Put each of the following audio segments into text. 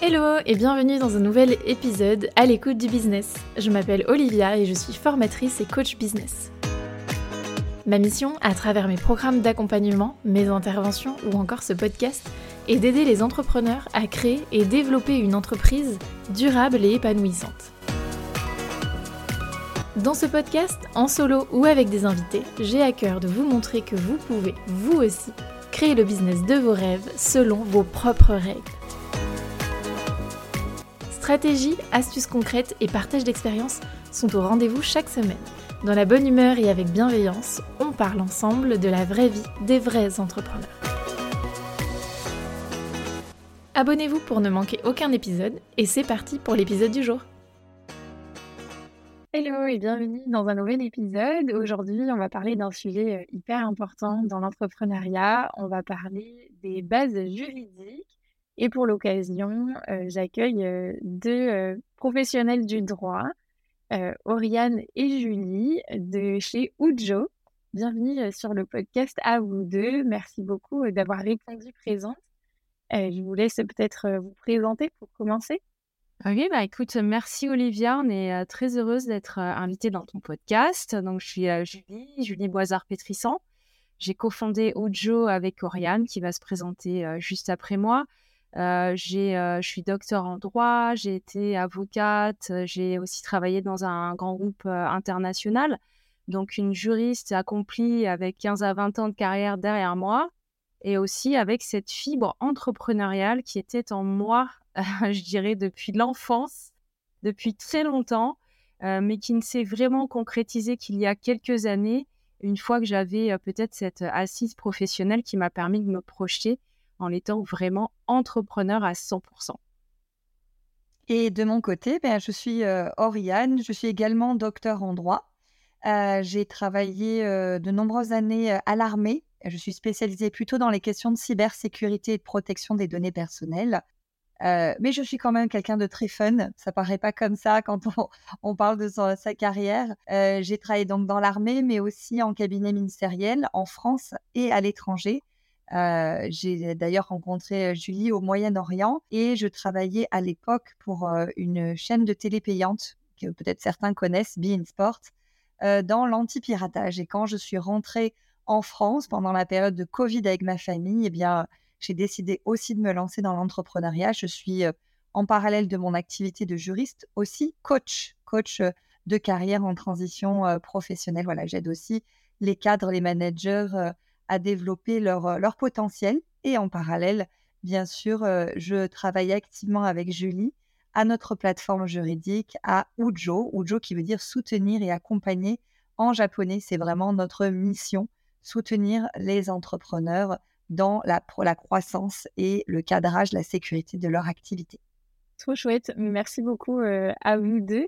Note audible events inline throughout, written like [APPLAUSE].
Hello et bienvenue dans un nouvel épisode à l'écoute du business. Je m'appelle Olivia et je suis formatrice et coach business. Ma mission, à travers mes programmes d'accompagnement, mes interventions ou encore ce podcast, est d'aider les entrepreneurs à créer et développer une entreprise durable et épanouissante. Dans ce podcast, en solo ou avec des invités, j'ai à cœur de vous montrer que vous pouvez, vous aussi, créer le business de vos rêves selon vos propres règles. Stratégie, astuces concrètes et partage d'expériences sont au rendez-vous chaque semaine. Dans la bonne humeur et avec bienveillance, on parle ensemble de la vraie vie des vrais entrepreneurs. Abonnez-vous pour ne manquer aucun épisode et c'est parti pour l'épisode du jour. Hello et bienvenue dans un nouvel épisode. Aujourd'hui, on va parler d'un sujet euh, hyper important dans l'entrepreneuriat. On va parler des bases juridiques. Et pour l'occasion, euh, j'accueille euh, deux professionnels du droit, Oriane et Julie de chez Ujo. Bienvenue sur le podcast à vous deux. Merci beaucoup d'avoir répondu présente. je vous laisse peut-être vous présenter pour commencer. Ok, bah écoute, merci Olivia, on est très heureuse d'être invitée dans ton podcast. Donc je suis Julie, Julie Boisard-Pétrissan. J'ai cofondé Ojo avec Oriane qui va se présenter juste après moi. Je suis docteur en droit, j'ai été avocate, j'ai aussi travaillé dans un grand groupe international. Donc une juriste accomplie avec 15 à 20 ans de carrière derrière moi et aussi avec cette fibre entrepreneuriale qui était en moi [LAUGHS] je dirais, depuis l'enfance, depuis très longtemps, euh, mais qui ne s'est vraiment concrétisé qu'il y a quelques années, une fois que j'avais euh, peut-être cette assise professionnelle qui m'a permis de me projeter en étant vraiment entrepreneur à 100%. Et de mon côté, ben, je suis euh, Oriane, je suis également docteur en droit. j'ai travaillé de nombreuses années à l'armée. Je suis spécialisée plutôt dans les questions de cybersécurité et de protection des données personnelles. Euh, mais je suis quand même quelqu'un de très fun. Ça paraît pas comme ça quand on, [LAUGHS] parle de sa, carrière. Euh, j'ai travaillé donc dans l'armée, mais aussi en cabinet ministériel en France et à l'étranger. J'ai d'ailleurs rencontré Julie au Moyen-Orient et je travaillais à l'époque pour une chaîne de télé payante que peut-être certains connaissent, Be Sport, dans l'anti-piratage. Et quand je suis rentrée en France pendant la période de Covid avec ma famille, eh bien, j'ai décidé aussi de me lancer dans l'entrepreneuriat. Je suis en parallèle de mon activité de juriste aussi coach, coach de carrière en transition professionnelle. Voilà, j'aide aussi les cadres, les managers à développer leur, leur potentiel. Et en parallèle, bien sûr, je travaille activement avec Julie à notre plateforme juridique, à Ujo, Ujo qui veut dire soutenir et accompagner en japonais. C'est vraiment notre mission, soutenir les entrepreneurs dans la, la croissance et le cadrage, la sécurité de leur activité. Trop chouette. Merci beaucoup euh, à vous deux.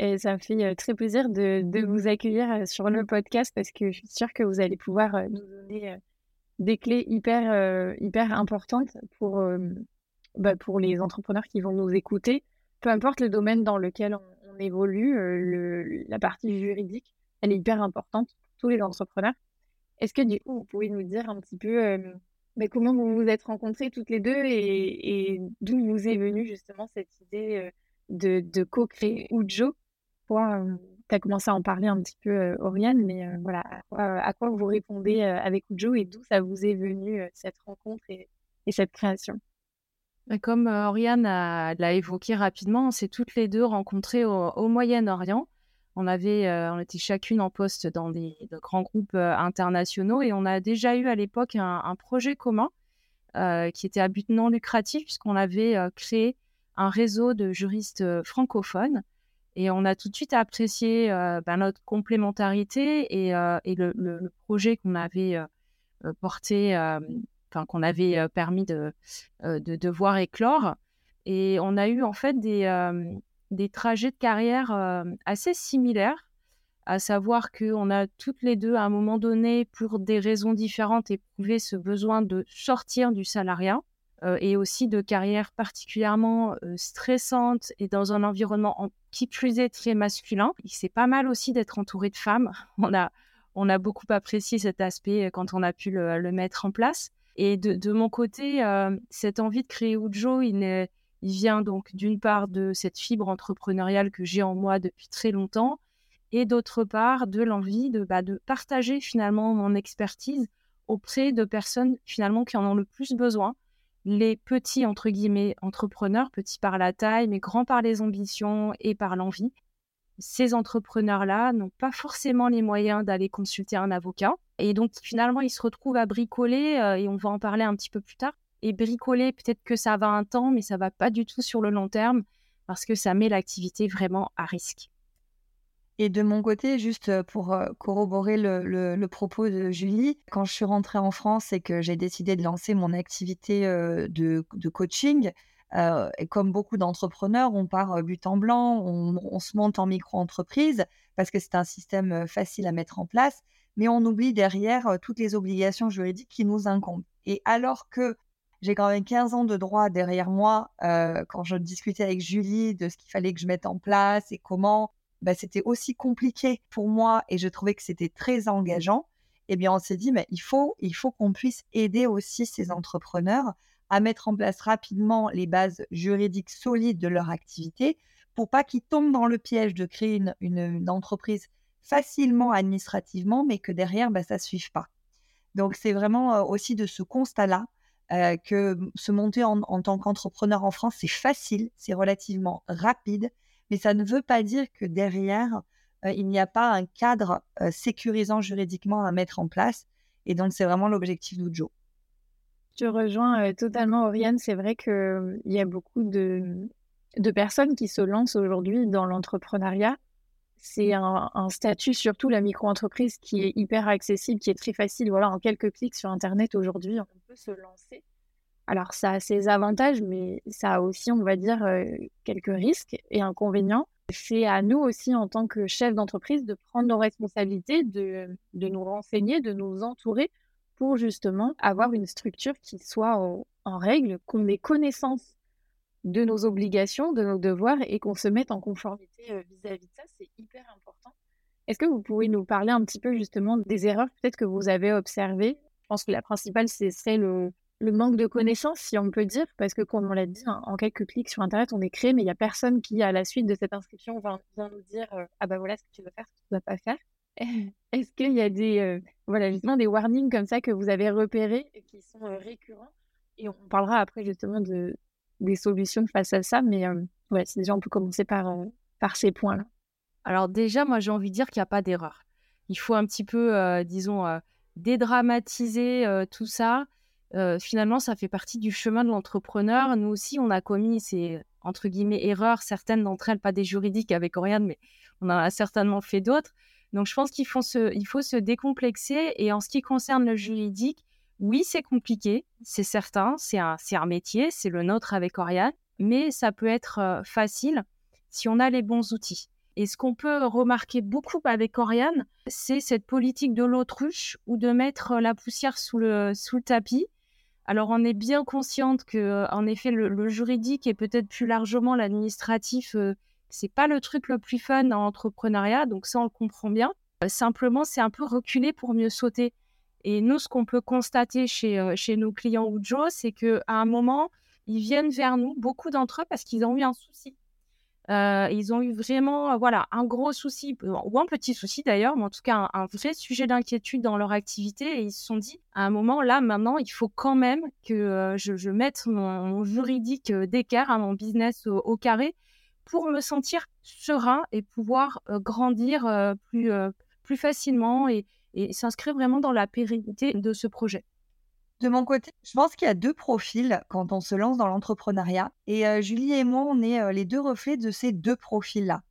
Et ça me fait euh, très plaisir de, de, vous accueillir euh, sur le podcast parce que je suis sûre que vous allez pouvoir nous donner des clés hyper, hyper importantes pour, bah, pour les entrepreneurs qui vont nous écouter. Peu importe le domaine dans lequel on, évolue, le, la partie juridique, elle est hyper importante pour tous les entrepreneurs. Est-ce que du coup, vous pouvez nous dire un petit peu bah, comment vous vous êtes rencontrées toutes les deux et, d'où vous est venue justement cette idée de, de co-créer Ujo? Tu as commencé à en parler un petit peu, Oriane, mais voilà, à quoi, vous répondez avec Ujo et d'où ça vous est venu cette rencontre et, cette création? Bah, comme Oriane l'a évoqué rapidement, on s'est toutes les deux rencontrées au Moyen-Orient. On avait, euh, on était chacune en poste dans des, grands groupes euh, internationaux et on a déjà eu à l'époque un, projet commun euh, qui était à but non lucratif puisqu'on avait créé un réseau de juristes francophones et on a tout de suite apprécié ben, notre complémentarité et, le, projet qu'on avait porté, enfin qu'on avait permis de, voir éclore. Et on a eu en fait des, des trajets de carrière euh, assez similaires, à savoir qu'on a toutes les deux, à un moment donné, pour des raisons différentes, éprouvé ce besoin de sortir du salariat euh, et aussi de carrière particulièrement euh, stressante et dans un environnement qui plus est très masculin. C'est pas mal aussi d'être entouré de femmes. [LAUGHS] On a, beaucoup apprécié cet aspect quand on a pu le, mettre en place. Et de, mon côté, cette envie de créer Ujo, Il vient donc d'une part de cette fibre entrepreneuriale que j'ai en moi depuis très longtemps et d'autre part de l'envie de, bah, de partager finalement mon expertise auprès de personnes finalement qui en ont le plus besoin. Les petits, entre guillemets, entrepreneurs, petits par la taille, mais grands par les ambitions et par l'envie. Ces entrepreneurs-là n'ont pas forcément les moyens d'aller consulter un avocat. Et donc, finalement, ils se retrouvent à bricoler, euh, et on va en parler un petit peu plus tard. Et bricoler, peut-être que ça va un temps, mais ça va pas du tout sur le long terme, parce que ça met l'activité vraiment à risque. Et de mon côté, juste pour corroborer le, propos de Julie, quand je suis rentrée en France et que j'ai décidé de lancer mon activité de, coaching, et comme beaucoup d'entrepreneurs, on part but en blanc, on, se monte en micro-entreprise parce que c'est un système facile à mettre en place, mais on oublie derrière toutes les obligations juridiques qui nous incombent. Et alors que j'ai quand même 15 ans de droit derrière moi, quand je discutais avec Julie de ce qu'il fallait que je mette en place et comment, bah, c'était aussi compliqué pour moi et je trouvais que c'était très engageant, eh bien, on s'est dit, mais il faut, il faut qu'on puisse aider aussi ces entrepreneurs à mettre en place rapidement les bases juridiques solides de leur activité pour pas qu'ils tombent dans le piège de créer une, une, entreprise facilement administrativement, mais que derrière, bah, ça ne suive pas. Donc, c'est vraiment aussi de ce constat-là que se monter en, en tant qu'entrepreneur en France, c'est facile, c'est relativement rapide, mais ça ne veut pas dire que derrière, euh, il n'y a pas un cadre euh, sécurisant juridiquement à mettre en place. Et donc, c'est vraiment l'objectif d'Ujo. Je rejoins euh, totalement Oriane. C'est vrai qu'il y a beaucoup de, de personnes qui se lancent aujourd'hui dans l'entrepreneuriat. C'est un, statut, surtout la micro-entreprise, qui est hyper accessible, qui est très facile. Voilà, en quelques clics sur Internet aujourd'hui, on peut se lancer. Alors, ça a ses avantages, mais ça a aussi, on va dire, euh, quelques risques et inconvénients. C'est à nous aussi, en tant que chef d'entreprise, de prendre nos responsabilités, de, de, nous renseigner, de nous entourer pour justement avoir une structure qui soit en, règle, qu'on ait connaissance de nos obligations, de nos devoirs et qu'on se mette en conformité euh, vis-à-vis de ça. C'est hyper important. Est-ce que vous pouvez nous parler un petit peu justement des erreurs peut-être que vous avez observées? Je pense que la principale, c'est celle le manque de connaissances, si on peut dire, parce que comme on l'a dit, en quelques clics sur Internet, on est créé, mais il n'y a personne qui, à la suite de cette inscription, va, nous dire euh, Ah ben voilà ce que tu veux faire, ce que tu ne dois pas faire. [LAUGHS] Est-ce qu'il y a des, euh, voilà, justement des warnings comme ça que vous avez repérés et qui sont euh, récurrents? Et on parlera après justement de, des solutions face à ça, mais ouais, si déjà on peut commencer par, par ces points-là. Alors déjà, moi j'ai envie de dire qu'il n'y a pas d'erreur. Il faut un petit peu, disons, dédramatiser tout ça finalement, ça fait partie du chemin de l'entrepreneur. Nous aussi, on a commis ces, entre guillemets, erreurs, certaines d'entre elles, pas des juridiques avec Oriane, mais on en a certainement fait d'autres. Donc, je pense qu'il faut se, décomplexer. Et en ce qui concerne le juridique, oui, c'est compliqué, c'est certain, c'est un, métier, c'est le nôtre avec Oriane, mais ça peut être facile si on a les bons outils. Et ce qu'on peut remarquer beaucoup avec Oriane, c'est cette politique de l'autruche ou de mettre la poussière sous le tapis alors, on est bien consciente que, en effet, le, juridique et peut-être plus largement l'administratif, euh, c'est pas le truc le plus fun en entrepreneuriat, donc ça, on le comprend bien. Euh, simplement, c'est un peu reculer pour mieux sauter. Et nous, ce qu'on peut constater chez, euh, chez nos clients ou Joe, c'est qu'à un moment, ils viennent vers nous, beaucoup d'entre eux, parce qu'ils ont eu un souci. Euh, ils ont eu vraiment euh, voilà, un gros souci, ou un petit souci d'ailleurs, mais en tout cas un, vrai sujet d'inquiétude dans leur activité. Et ils se sont dit, à un moment, là, maintenant, il faut quand même que euh, je, mette mon, juridique d'écart à mon business au, carré pour me sentir serein et pouvoir grandir plus, plus facilement et s'inscrire vraiment dans la pérennité de ce projet. De mon côté, je pense qu'il y a deux profils quand on se lance dans l'entrepreneuriat. Et euh, Julie et moi, on est euh, les deux reflets de ces deux profils-là.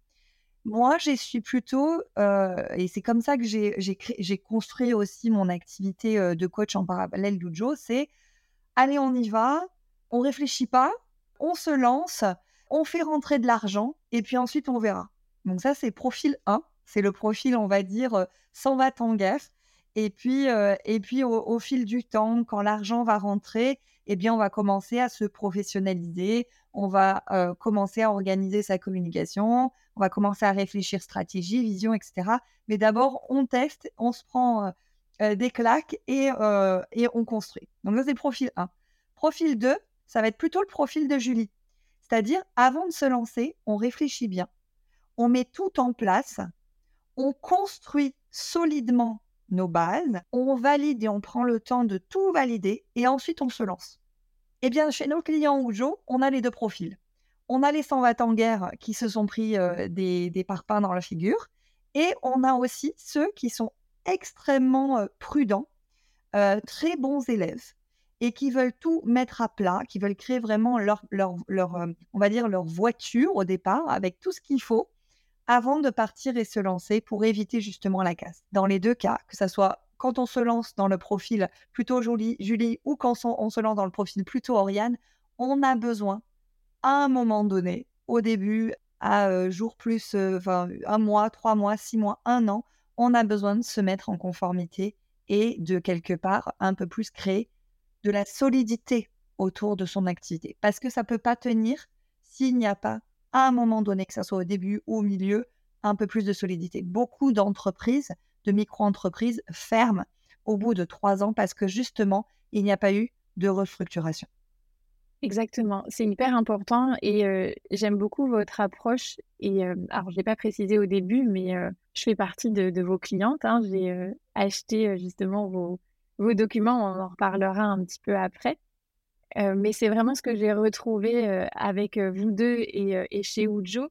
Moi, je suis plutôt, euh, et c'est comme ça que j'ai construit aussi mon activité de coach en parallèle d'Ujo, c'est allez, on y va, on réfléchit pas, on se lance, on fait rentrer de l'argent, et puis ensuite on verra. Donc ça, c'est profil 1, c'est le profil, on va dire, sans va en guerre. Et puis, euh, et puis au, fil du temps, quand l'argent va rentrer, eh bien, on va commencer à se professionnaliser, on va euh, commencer à organiser sa communication, on va commencer à réfléchir stratégie, vision, etc. Mais d'abord, on teste, on se prend euh, des claques et, et on construit. Donc ça, c'est profil 1. Profil 2, ça va être plutôt le profil de Julie. C'est-à-dire, avant de se lancer, on réfléchit bien, on met tout en place, on construit solidement nos bases, on valide et on prend le temps de tout valider et ensuite on se lance. Eh bien, chez nos clients Oujo, on a les deux profils. On a les 120 en guerre qui se sont pris euh, des, des, parpaings dans la figure et on a aussi ceux qui sont extrêmement euh, prudents, euh, très bons élèves et qui veulent tout mettre à plat, qui veulent créer vraiment leur, leur, leur on va dire leur voiture au départ avec tout ce qu'il faut avant de partir et se lancer pour éviter justement la casse. Dans les deux cas, que ce soit quand on se lance dans le profil plutôt Julie, Julie ou quand on, se lance dans le profil plutôt Oriane, on a besoin à un moment donné, au début, à euh, jour plus, euh, un mois, trois mois, six mois, un an, on a besoin de se mettre en conformité et de quelque part un peu plus créer de la solidité autour de son activité. Parce que ça ne peut pas tenir s'il n'y a pas à un moment donné, que ce soit au début ou au milieu, un peu plus de solidité. Beaucoup d'entreprises, de micro-entreprises ferment au bout de trois ans parce que justement, il n'y a pas eu de restructuration. Exactement, c'est hyper important et euh, j'aime beaucoup votre approche. Et euh, alors, je l'ai pas précisé au début, mais euh, je fais partie de, vos clientes. Hein. J'ai acheté justement vos, vos documents, on en reparlera un petit peu après mais c'est vraiment ce que j'ai retrouvé avec vous deux et, chez Ujo.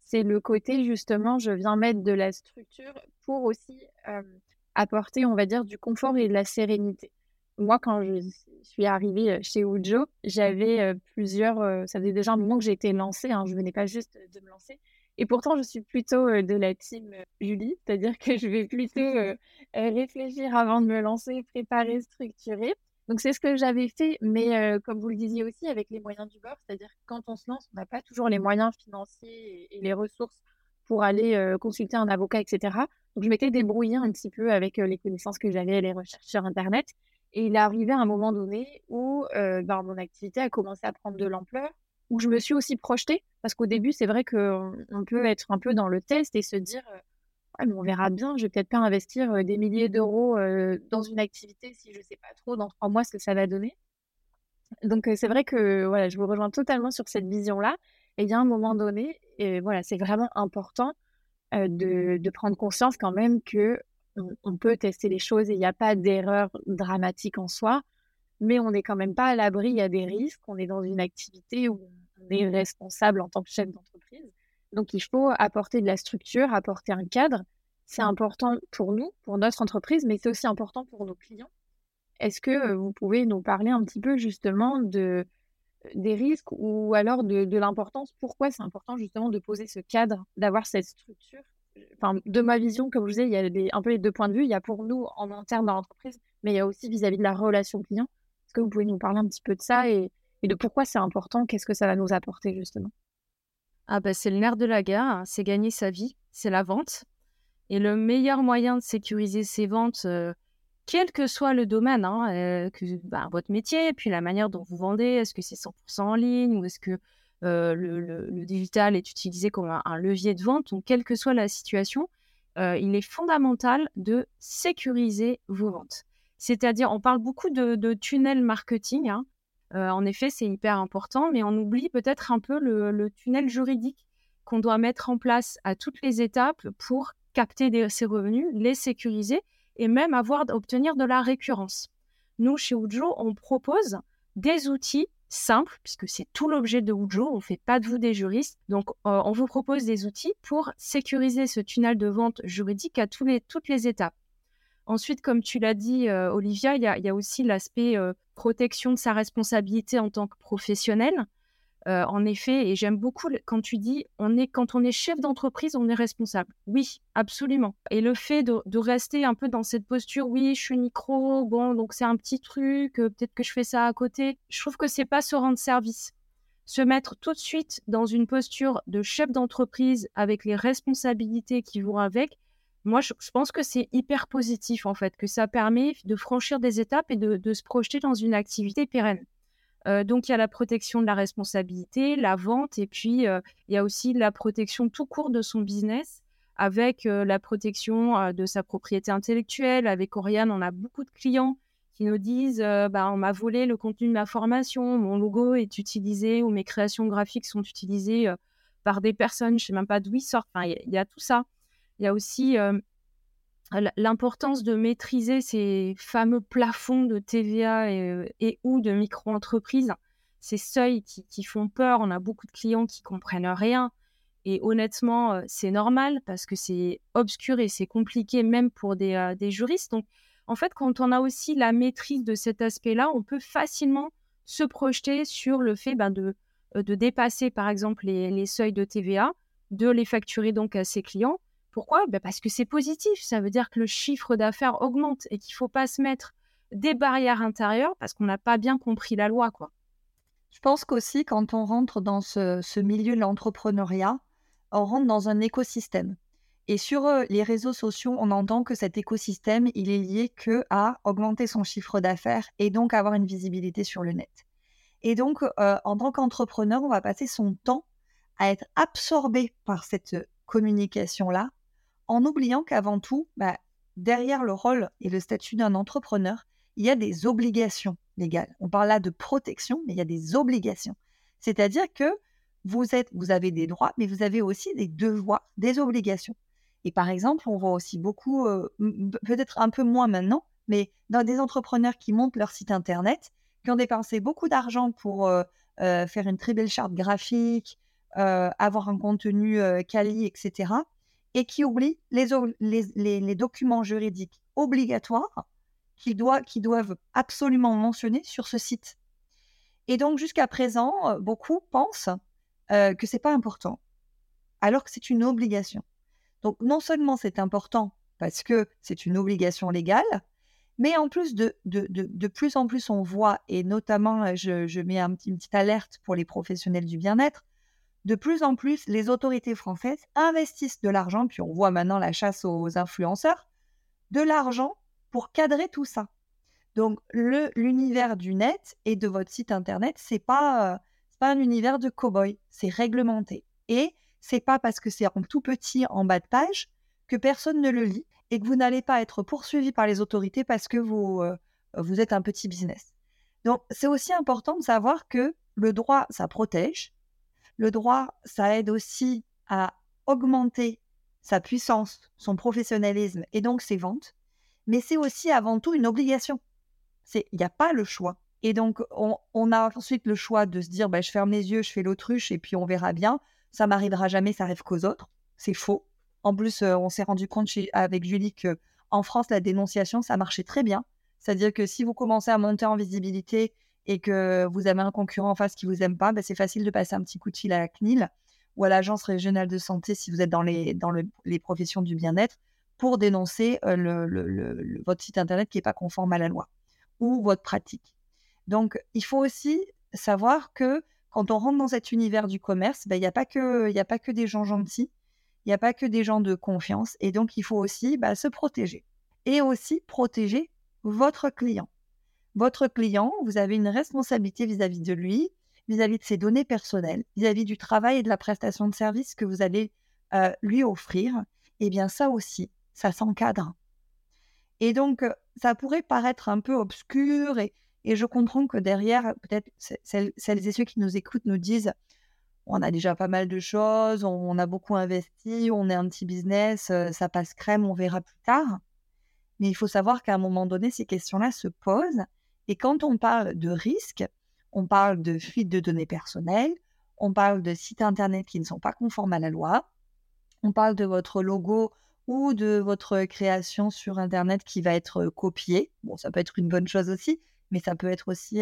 C'est le côté, justement, je viens mettre de la structure pour aussi apporter, on va dire, du confort et de la sérénité. Moi, quand je suis arrivée chez Ujo, j'avais plusieurs. ça faisait déjà un moment que j'étais lancée, hein, je venais pas juste de me lancer. Et pourtant, je suis plutôt de la team Julie, c'est-à-dire que je vais plutôt [LAUGHS] réfléchir avant de me lancer, préparer, structurer. Donc c'est ce que j'avais fait, mais comme vous le disiez aussi, avec les moyens du bord, c'est-à-dire quand on se lance, on n'a pas toujours les moyens financiers et, les ressources pour aller consulter un avocat, etc. Donc je m'étais débrouillée un petit peu avec les connaissances que j'avais et les recherches sur Internet. Et il est arrivé à un moment donné où ben, mon activité a commencé à prendre de l'ampleur, où je me suis aussi projetée, parce qu'au début, c'est vrai qu'on peut être un peu dans le test et se dire on verra bien, je vais peut-être pas investir des milliers d'euros dans une activité si je ne sais pas trop dans trois mois ce que ça va donner. Donc c'est vrai que voilà, je vous rejoins totalement sur cette vision-là. Et il y a un moment donné, voilà, c'est vraiment important de, prendre conscience quand même que on, peut tester les choses et il n'y a pas d'erreur dramatique en soi, mais on n'est quand même pas à l'abri, il y a des risques, on est dans une activité où on est responsable en tant que chef d'entreprise. Donc, il faut apporter de la structure, apporter un cadre. C'est important pour nous, pour notre entreprise, mais c'est aussi important pour nos clients. Est-ce que euh, vous pouvez nous parler un petit peu justement de, des risques ou alors de, l'importance? Pourquoi c'est important justement de poser ce cadre, d'avoir cette structure? Enfin, de ma vision, comme je vous disais, il y a un peu les deux points de vue. Il y a pour nous en interne dans l'entreprise, mais il y a aussi vis-à-vis de la relation client. Est-ce que vous pouvez nous parler un petit peu de ça et de pourquoi c'est important? Qu'est-ce que ça va nous apporter justement? Ah bah, c'est le nerf de la guerre, hein, c'est gagner sa vie, c'est la vente. Et le meilleur moyen de sécuriser ses ventes, euh, quel que soit le domaine, hein, euh, que, bah, votre métier, puis la manière dont vous vendez, est-ce que c'est 100% en ligne ou est-ce que euh, le, digital est utilisé comme un, levier de vente, donc quelle que soit la situation, il est fondamental de sécuriser vos ventes. C'est-à-dire, on parle beaucoup de, de tunnel marketing, hein, euh, en effet, c'est hyper important, mais on oublie peut-être un peu le, tunnel juridique qu'on doit mettre en place à toutes les étapes pour capter ces revenus, les sécuriser et même avoir obtenir de la récurrence. Nous, chez Ujo, on propose des outils simples, puisque c'est tout l'objet de Ujo, on ne fait pas de vous des juristes. Donc, euh, on vous propose des outils pour sécuriser ce tunnel de vente juridique à toutes les étapes. Ensuite, comme tu l'as dit, euh, Olivia, il y, a aussi l'aspect protection de sa responsabilité en tant que professionnel. Euh, en effet, et j'aime beaucoup quand tu dis on est quand on est chef d'entreprise, on est responsable. Oui, absolument. Et le fait de, rester un peu dans cette posture, oui, je suis micro, bon, donc c'est un petit truc, peut-être que je fais ça à côté. Je trouve que c'est pas se rendre service. Se mettre tout de suite dans une posture de chef d'entreprise avec les responsabilités qui vont avec, moi, je, pense que c'est hyper positif, en fait, que ça permet de franchir des étapes et de, se projeter dans une activité pérenne. Euh, donc, il y a la protection de la responsabilité, la vente, et puis euh, il y a aussi la protection tout court de son business, avec euh, la protection de sa propriété intellectuelle. Avec Oriane, on a beaucoup de clients qui nous disent bah, on m'a volé le contenu de ma formation, mon logo est utilisé ou mes créations graphiques sont utilisées par des personnes, je ne sais même pas d'où ils sortent. il y, a tout ça. Il y a aussi l'importance de maîtriser ces fameux plafonds de TVA et, ou de micro-entreprises, ces seuils qui, font peur. On a beaucoup de clients qui comprennent rien. Et honnêtement, c'est normal parce que c'est obscur et c'est compliqué même pour des, juristes. Donc, en fait, quand on a aussi la maîtrise de cet aspect-là, on peut facilement se projeter sur le fait ben, de, euh, de dépasser, par exemple, les, seuils de TVA, de les facturer donc à ses clients. Pourquoi? Ben, Parce que c'est positif. Ça veut dire que le chiffre d'affaires augmente et qu'il ne faut pas se mettre des barrières intérieures parce qu'on n'a pas bien compris la loi. quoi. Je pense qu'aussi, quand on rentre dans ce, milieu de l'entrepreneuriat, on rentre dans un écosystème. Et sur les réseaux sociaux, on entend que cet écosystème, il est lié que à augmenter son chiffre d'affaires et donc avoir une visibilité sur le net. Et donc, en tant qu'entrepreneur, on va passer son temps à être absorbé par cette communication-là, en oubliant qu'avant tout, bah, derrière le rôle et le statut d'un entrepreneur, il y a des obligations légales. On parle là de protection, mais il y a des obligations. C'est-à-dire que vous, avez des droits, mais vous avez aussi des devoirs, des obligations. Et par exemple, on voit aussi beaucoup, peut-être un peu moins maintenant, mais dans des entrepreneurs qui montent leur site internet, qui ont dépensé beaucoup d'argent pour faire une très belle charte graphique, avoir un contenu quali, etc., et qui oublient les, documents juridiques obligatoires qu'ils doivent, absolument mentionner sur ce site. Et donc, jusqu'à présent, beaucoup pensent que c'est pas important, alors que c'est une obligation. Donc non seulement c'est important parce que c'est une obligation légale, mais en plus de, de, plus en plus on voit, et notamment je, mets un une petite alerte pour les professionnels du bien-être, de plus en plus les autorités françaises investissent de l'argent, puis on voit maintenant la chasse aux influenceurs, de l'argent pour cadrer tout ça. Donc l'univers du net et de votre site internet, c'est pas, pas un univers de cow-boy, c'est réglementé. Et c'est pas parce que c'est en tout petit en bas de page que personne ne le lit et que vous n'allez pas être poursuivi par les autorités parce que vous, euh, vous êtes un petit business. Donc, c'est aussi important de savoir que le droit, ça protège. Le droit, ça aide aussi à augmenter sa puissance, son professionnalisme et donc ses ventes. Mais c'est aussi avant tout une obligation. Il n'y a pas le choix. Et donc, on, a ensuite le choix de se dire, bah, je ferme les yeux, je fais l'autruche et puis on verra bien ça m'arrivera jamais, ça arrive qu'aux autres. C'est faux. En plus, euh, on s'est rendu compte avec Julie que en France, la dénonciation, ça marchait très bien. C'est-à-dire que si vous commencez à monter en visibilité et que vous avez un concurrent en face qui vous aime pas, ben, c'est facile de passer un petit coup de fil à la CNIL ou à l'Agence régionale de santé si vous êtes dans les, dans les professions du bien-être pour dénoncer euh, le, votre site internet qui n'est pas conforme à la loi ou votre pratique. Donc, il faut aussi savoir que quand on rentre dans cet univers du commerce, ben, il n'y a, pas que, a pas que des gens gentils, il n'y a pas que des gens de confiance. Et donc, il faut aussi bah, se protéger. Et aussi protéger votre client. Votre client, vous avez une responsabilité vis-à-vis de lui, vis-à-vis de ses données personnelles, vis-à-vis du travail et de la prestation de service que vous allez euh, lui offrir. Eh bien, ça aussi, ça s'encadre. Et donc, euh, ça pourrait paraître un peu obscur et, je comprends que derrière, peut-être celles, et ceux qui nous écoutent nous disent on a déjà pas mal de choses, on, a beaucoup investi, on est un petit business, euh, ça passe crème, on verra plus tard. Mais il faut savoir qu'à un moment donné, ces questions-là se posent. Et quand on parle de risque, on parle de fuite de données personnelles, on parle de sites internet qui ne sont pas conformes à la loi, on parle de votre logo ou de votre création sur internet qui va être copiée. Bon, ça peut être une bonne chose aussi, mais ça peut être aussi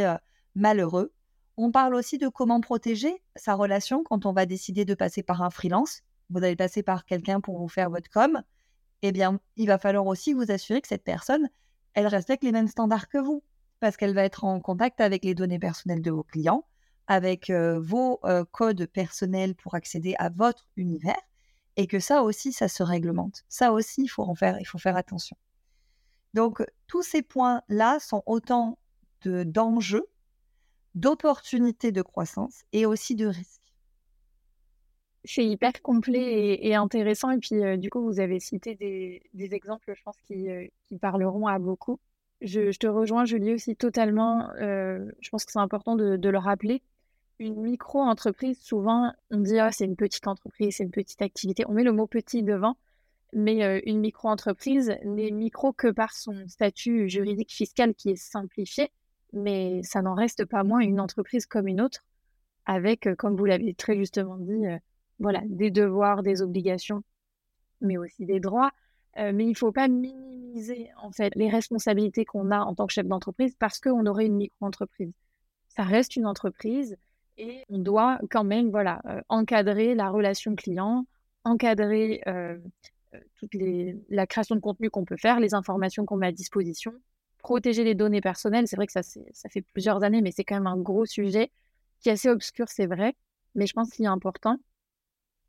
malheureux. On parle aussi de comment protéger sa relation quand on va décider de passer par un freelance. Vous allez passer par quelqu'un pour vous faire votre com. Eh bien, il va falloir aussi vous assurer que cette personne, elle respecte les mêmes standards que vous, parce qu'elle va être en contact avec les données personnelles de vos clients, avec vos codes personnels pour accéder à votre univers, et que ça aussi, ça se réglemente. Ça aussi, il faut en faire, il faut faire attention. Donc, tous ces points-là sont autant d'enjeux, d'opportunités de croissance et aussi de risques. C'est hyper complet et, intéressant. Et puis, euh, du coup, vous avez cité des, exemples, je pense, euh, qui, parleront à beaucoup. Je, te rejoins, Julie, aussi totalement. Euh, je pense que c'est important de, le rappeler. Une micro-entreprise, souvent, on dit ah, c'est une petite entreprise, c'est une petite activité. On met le mot petit devant, mais euh, une micro-entreprise n'est micro que par son statut juridique fiscal qui est simplifié, mais ça n'en reste pas moins une entreprise comme une autre, avec, euh, comme vous l'avez très justement dit, voilà, des devoirs, des obligations, mais aussi des droits. Euh, mais il ne faut pas minimiser en fait les responsabilités qu'on a en tant que chef d'entreprise parce qu'on aurait une micro-entreprise. Ça reste une entreprise et on doit quand même voilà euh, encadrer la relation client, encadrer euh, toute les, la création de contenu qu'on peut faire, les informations qu'on met à disposition, protéger les données personnelles. C'est vrai que ça, ça fait plusieurs années, mais c'est quand même un gros sujet qui est assez obscur, c'est vrai, mais je pense qu'il est important.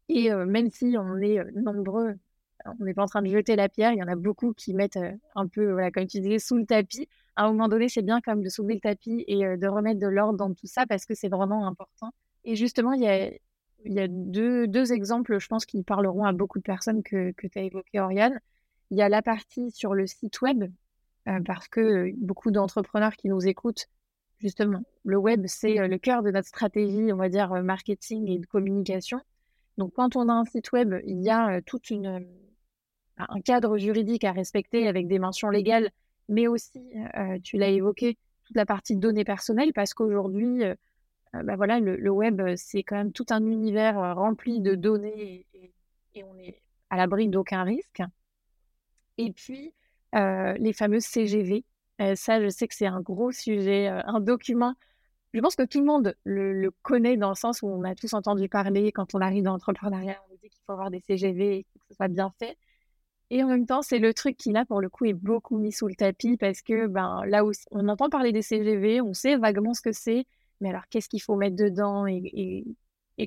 Et même si on est nombreux on n'est pas en train de jeter la pierre. Il y en a beaucoup qui mettent euh, un peu, voilà, comme tu disais, sous le tapis. À un moment donné, c'est bien quand même de soulever le tapis et euh, de remettre de l'ordre dans tout ça parce que c'est vraiment important. Et justement, il y a, y a deux, deux, exemples, je pense, qui parleront à beaucoup de personnes que, que tu as évoqué, Oriane. Il y a la partie sur le site web, euh, parce que beaucoup d'entrepreneurs qui nous écoutent, justement, le web, c'est le cœur de notre stratégie, on va dire, marketing et de communication. Donc, quand on a un site web, il y a toute une, un cadre juridique à respecter avec des mentions légales, mais aussi, euh, tu l'as évoqué, toute la partie données personnelles, parce qu'aujourd'hui, euh, euh, bah voilà, le, web, c'est quand même tout un univers rempli de données et, on est à l'abri d'aucun risque. Et puis, les fameuses CGV, ça, je sais que c'est un gros sujet, un document. Je pense que tout le monde le, le, connaît dans le sens où on a tous entendu parler quand on arrive dans l'entrepreneuriat, on nous dit qu'il faut avoir des CGV et que ce soit bien fait. Et en même temps, c'est le truc qui, là, pour le coup, est beaucoup mis sous le tapis parce que ben, là où on entend parler des CGV, on sait vaguement ce que c'est, mais alors qu'est-ce qu'il faut mettre dedans et,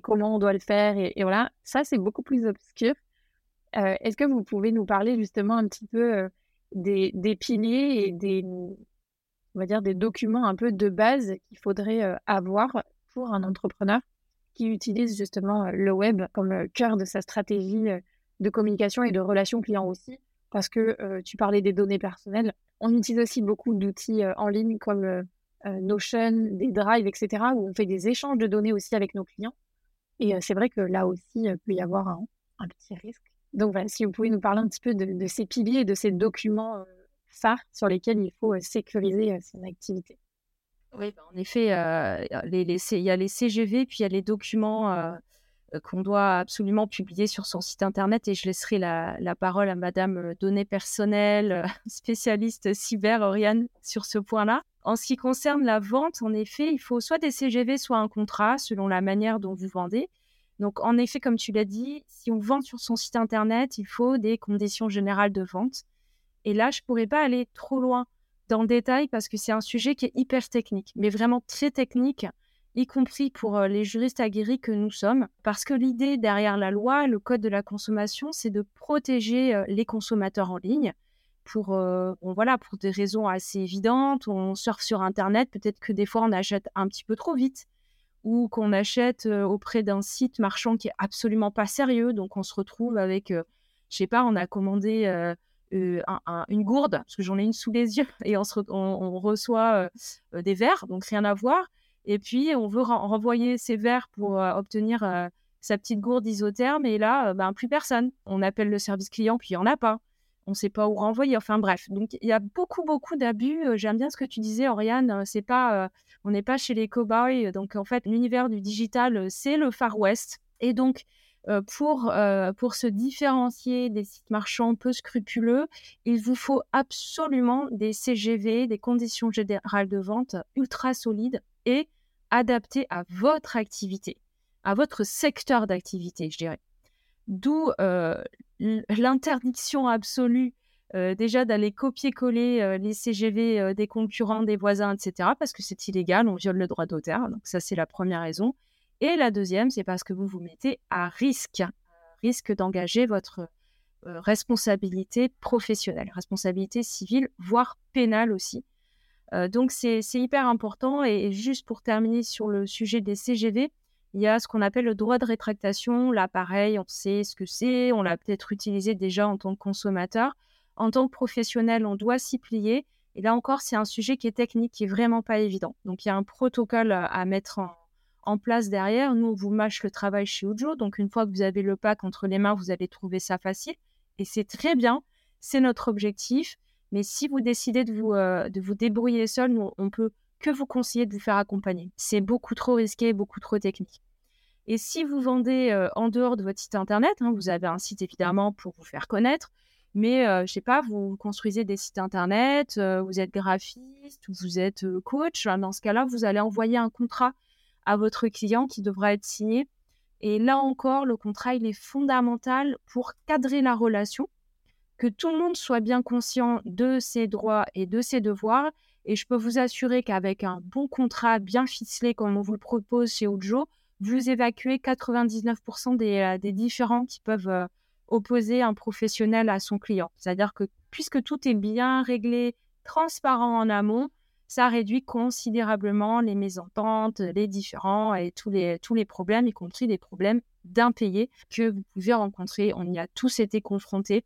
comment on doit le faire et, voilà, ça, c'est beaucoup plus obscur. Euh, est-ce que vous pouvez nous parler justement un petit peu euh, des, des, piliers et des, on va dire, des documents un peu de base qu'il faudrait euh, avoir pour un entrepreneur qui utilise justement le web comme cœur de sa stratégie de communication et de relations clients aussi, parce que euh, tu parlais des données personnelles. On utilise aussi beaucoup d'outils euh, en ligne comme euh, Notion, des drives, etc., où on fait des échanges de données aussi avec nos clients. Et c'est vrai que là aussi, il peut y avoir un, petit risque. Donc voilà, si vous pouvez nous parler un petit peu de, ces piliers et de ces documents phares sur lesquels il faut sécuriser son activité. Oui, bah, en effet, il y a les CGV, puis il y a les documents qu'on doit absolument publier sur son site internet et je laisserai la, parole à Madame euh, Données Personnelles, euh, [LAUGHS] spécialiste cyber, Oriane, sur ce point-là. En ce qui concerne la vente, en effet, il faut soit des CGV, soit un contrat, selon la manière dont vous vendez. Donc, en effet, comme tu l'as dit, si on vend sur son site internet, il faut des conditions générales de vente. Et là, je ne pourrais pas aller trop loin dans le détail parce que c'est un sujet qui est hyper technique, mais vraiment très technique y compris pour euh, les juristes aguerris que nous sommes, parce que l'idée derrière la loi, le code de la consommation, c'est de protéger euh, les consommateurs en ligne pour, euh, voilà, pour des raisons assez évidentes. On surfe sur Internet, peut-être que des fois on achète un petit peu trop vite ou qu'on achète auprès d'un site marchand qui est absolument pas sérieux. Donc on se retrouve avec, je sais pas, on a commandé une gourde, parce que j'en ai une sous les yeux, et on, on reçoit des verres, donc rien à voir. Et puis, on veut renvoyer ces verres pour euh, obtenir euh, sa petite gourde isotherme. Et là, euh, ben, plus personne. On appelle le service client, puis il n'y en a pas. On ne sait pas où renvoyer. Enfin bref, donc il y a beaucoup, beaucoup d'abus. J'aime bien ce que tu disais, Oriane. Pas, on n'est pas chez les cowboys. Donc en fait, l'univers du digital, c'est le Far West. Et donc, pour, pour se différencier des sites marchands peu scrupuleux, il vous faut absolument des CGV, des conditions générales de vente ultra solides et adapté à votre activité, à votre secteur d'activité, je dirais. D'où euh, l'interdiction absolue euh, déjà d'aller copier-coller euh, les CGV des concurrents, des voisins, etc. Parce que c'est illégal, on viole le droit d'auteur. Donc ça, c'est la première raison. Et la deuxième, c'est parce que vous vous mettez à risque, risque d'engager votre responsabilité professionnelle, responsabilité civile, voire pénale aussi. Euh, donc c'est hyper important. Et, juste pour terminer sur le sujet des CGV, il y a ce qu'on appelle le droit de rétractation. Là, pareil, on sait ce que c'est, on l'a peut-être utilisé déjà en tant que consommateur. En tant que professionnel, on doit s'y plier. Et là encore, c'est un sujet qui est technique, qui est vraiment pas évident. Donc il y a un protocole à mettre en, place derrière. Nous, on vous mâche le travail chez Ujo. Donc une fois que vous avez le pack entre les mains, vous allez trouver ça facile. Et c'est très bien. C'est notre objectif. Mais si vous décidez de vous, euh, de vous débrouiller seul, nous, on peut que vous conseiller de vous faire accompagner. C'est beaucoup trop risqué, beaucoup trop technique. Et si vous vendez euh, en dehors de votre site internet, hein, vous avez un site évidemment pour vous faire connaître, mais je je sais pas, vous construisez des sites internet, vous êtes graphiste ou vous êtes coach. Dans ce cas-là, vous allez envoyer un contrat à votre client qui devra être signé. Et là encore, le contrat, il est fondamental pour cadrer la relation, que tout le monde soit bien conscient de ses droits et de ses devoirs. Et je peux vous assurer qu'avec un bon contrat bien ficelé, comme on vous le propose chez Ojo, vous évacuez 99% des, des différends qui peuvent opposer un professionnel à son client. C'est-à-dire que puisque tout est bien réglé, transparent en amont, ça réduit considérablement les mésententes, les différends et tous les, tous les problèmes, y compris les problèmes d'impayés que vous pouvez rencontrer. On y a tous été confrontés euh,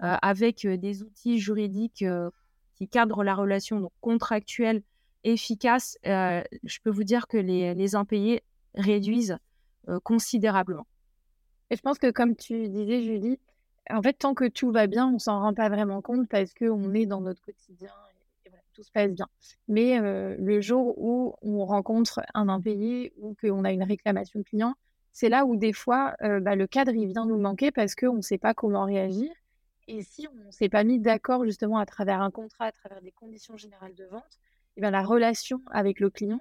avec euh, des outils juridiques euh, qui cadrent la relation contractuelle efficace. je peux vous dire que les, impayés réduisent considérablement. Et je pense que comme tu disais, Julie, en fait, tant que tout va bien, on s'en rend pas vraiment compte parce qu'on est dans notre quotidien et, tout se passe bien. Mais euh, le jour où on rencontre un impayé ou qu'on a une réclamation client, c'est là où des fois, euh, bah, le cadre, il vient nous manquer parce qu'on ne sait pas comment réagir. Et si on ne s'est pas mis d'accord justement à travers un contrat, à travers des conditions générales de vente, et bien la relation avec le client,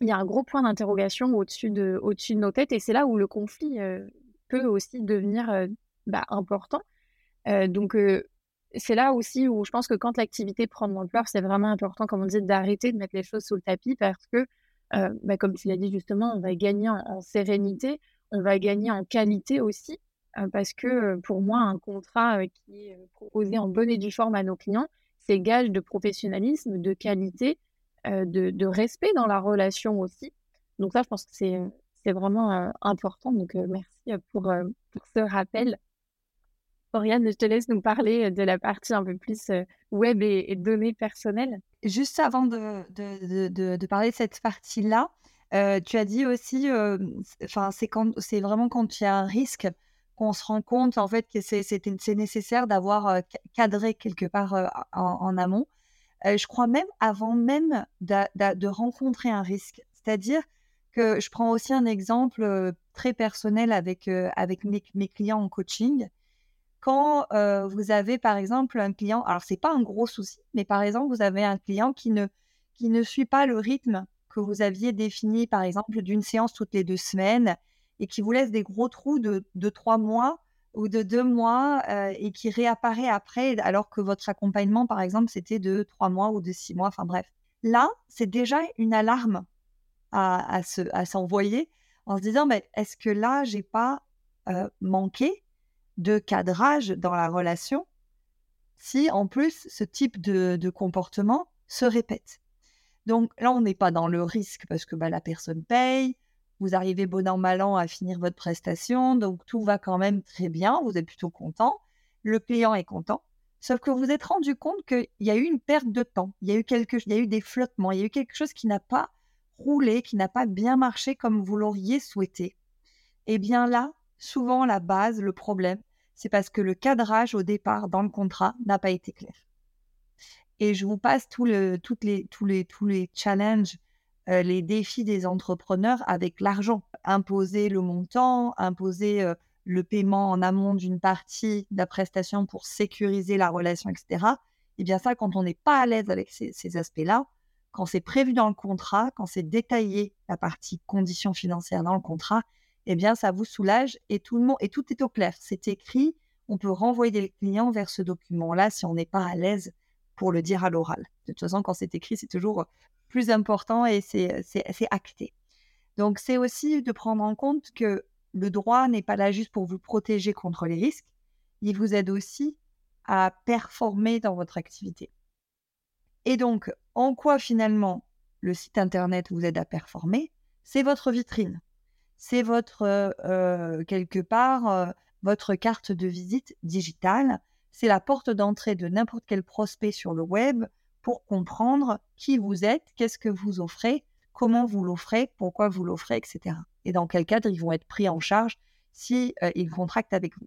il y a un gros point d'interrogation au-dessus de, au de nos têtes et c'est là où le conflit euh, peut aussi devenir euh, bah, important. Euh, donc, c'est là aussi où je pense que quand l'activité prend de l'ampleur, c'est vraiment important, comme on dit, d'arrêter de mettre les choses sous le tapis parce que, bah, comme tu l'as dit justement, on va gagner en, sérénité, on va gagner en qualité aussi. Parce que pour moi, un contrat qui est proposé en bonne et due forme à nos clients, c'est gage de professionnalisme, de qualité euh, de, respect dans la relation aussi. Donc ça, je pense que c'est, c'est vraiment euh, important. Donc euh, merci pour, pour ce rappel. Oriane, je te laisse nous parler de la partie un peu plus web et, données personnelles. Juste avant de, de, de, parler de cette partie-là, tu as dit aussi, enfin c'est, quand, c'est vraiment quand il y a un risque qu'on se rend compte en fait que c'est, nécessaire d'avoir cadré quelque part en, amont. Je crois même avant même de, rencontrer un risque. C'est-à-dire que je prends aussi un exemple très personnel avec, avec mes, clients en coaching. Quand vous avez par exemple un client, alors c'est pas un gros souci, mais par exemple vous avez un client qui ne, qui ne suit pas le rythme que vous aviez défini par exemple d'une séance toutes les deux semaines et qui vous laisse des gros trous de, trois mois ou de deux mois euh, et qui réapparaît après, alors que votre accompagnement, par exemple, c'était de trois mois ou de six mois, enfin bref. Là, c'est déjà une alarme à, à s'envoyer en se disant, mais est-ce que là, j'ai pas euh, manqué de cadrage dans la relation si en plus ce type de, de comportement se répète? Donc là, on n'est pas dans le risque parce que bah, la personne paye, vous arrivez bon an, mal an à finir votre prestation, donc tout va quand même très bien, vous êtes plutôt content, le client est content, sauf que vous êtes rendu compte qu'il y a eu une perte de temps, il y a eu, quelque, il y a eu des flottements, il y a eu quelque chose qui n'a pas roulé, qui n'a pas bien marché comme vous l'auriez souhaité. Eh bien là, souvent la base, le problème, c'est parce que le cadrage au départ dans le contrat n'a pas été clair. Et je vous passe les, tous, les, tous les challenges euh, les défis des entrepreneurs avec l'argent. Imposer le montant, imposer euh, le paiement en amont d'une partie de la prestation pour sécuriser la relation, etc. Et eh bien ça, quand on n'est pas à l'aise avec ces, aspects-là, quand c'est prévu dans le contrat, quand c'est détaillé la partie conditions financières dans le contrat, eh bien ça vous soulage et tout le monde et tout est au clair. C'est écrit, on peut renvoyer les clients vers ce document-là si on n'est pas à l'aise pour le dire à l'oral. De toute façon, quand c'est écrit, c'est toujours plus important et c'est acté. Donc, c'est aussi de prendre en compte que le droit n'est pas là juste pour vous protéger contre les risques, il vous aide aussi à performer dans votre activité. Et donc, en quoi finalement le site Internet vous aide à performer? C'est votre vitrine. C'est votre, euh, quelque part, euh, votre carte de visite digitale. C'est la porte d'entrée de n'importe quel prospect sur le web pour comprendre qui vous êtes, qu'est-ce que vous offrez, comment vous l'offrez, pourquoi vous l'offrez, etc. Et dans quel cadre ils vont être pris en charge si ils contractent avec vous.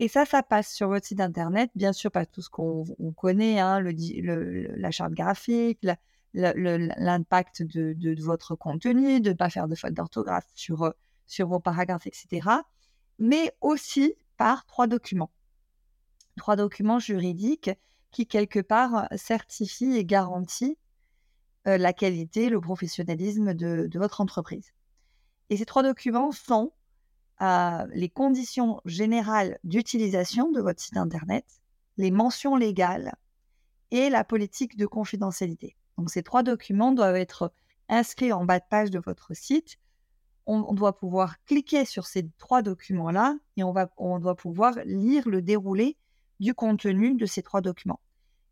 Et ça, ça passe sur votre site internet, bien sûr, pas tout ce qu'on connaît, hein, la charte graphique, l'impact de, votre contenu, de ne pas faire de faute d'orthographe sur, sur vos paragraphes, etc. Mais aussi par trois documents. Trois documents juridiques qui, quelque part, certifient et garantissent la qualité, le professionnalisme de, votre entreprise. Et ces trois documents sont les conditions générales d'utilisation de votre site Internet, les mentions légales et la politique de confidentialité. Donc ces trois documents doivent être inscrits en bas de page de votre site. On, doit pouvoir cliquer sur ces trois documents-là et on, va, on doit pouvoir lire le déroulé du contenu de ces trois documents.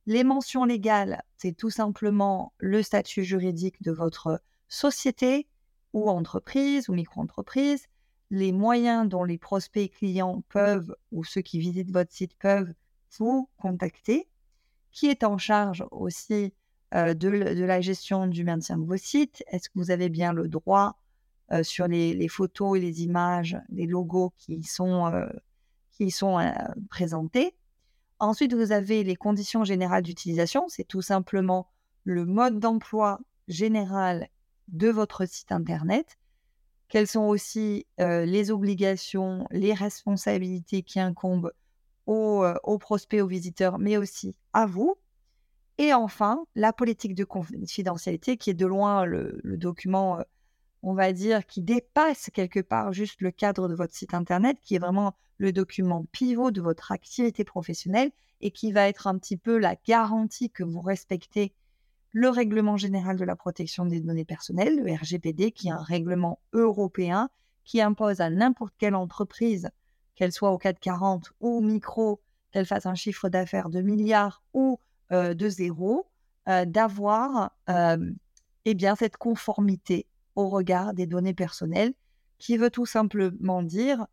Les mentions légales, c'est tout simplement le statut juridique de votre société ou entreprise ou micro-entreprise, les moyens dont les prospects clients peuvent, ou ceux qui visitent votre site peuvent, vous contacter, qui est en charge aussi euh, de, la gestion du maintien de vos sites. Est-ce que vous avez bien le droit euh, sur les, photos et les images, les logos qui sont, euh, qui sont présentés? Ensuite, vous avez les conditions générales d'utilisation. C'est tout simplement le mode d'emploi général de votre site Internet quelles sont aussi les obligations, les responsabilités qui incombent aux, prospects, aux visiteurs, mais aussi à vous. Et enfin, la politique de confidentialité, qui est de loin le, document, on va dire, qui dépasse quelque part juste le cadre de votre site Internet, qui est vraiment le document pivot de votre activité professionnelle et qui va être un petit peu la garantie que vous respectez le règlement général de la protection des données personnelles, le RGPD, qui est un règlement européen qui impose à n'importe quelle entreprise, qu'elle soit au 440 ou micro, qu'elle fasse un chiffre d'affaires de milliards ou euh, de zéro, euh, d'avoir euh, eh bien, cette conformité au regard des données personnelles, qui veut tout simplement dire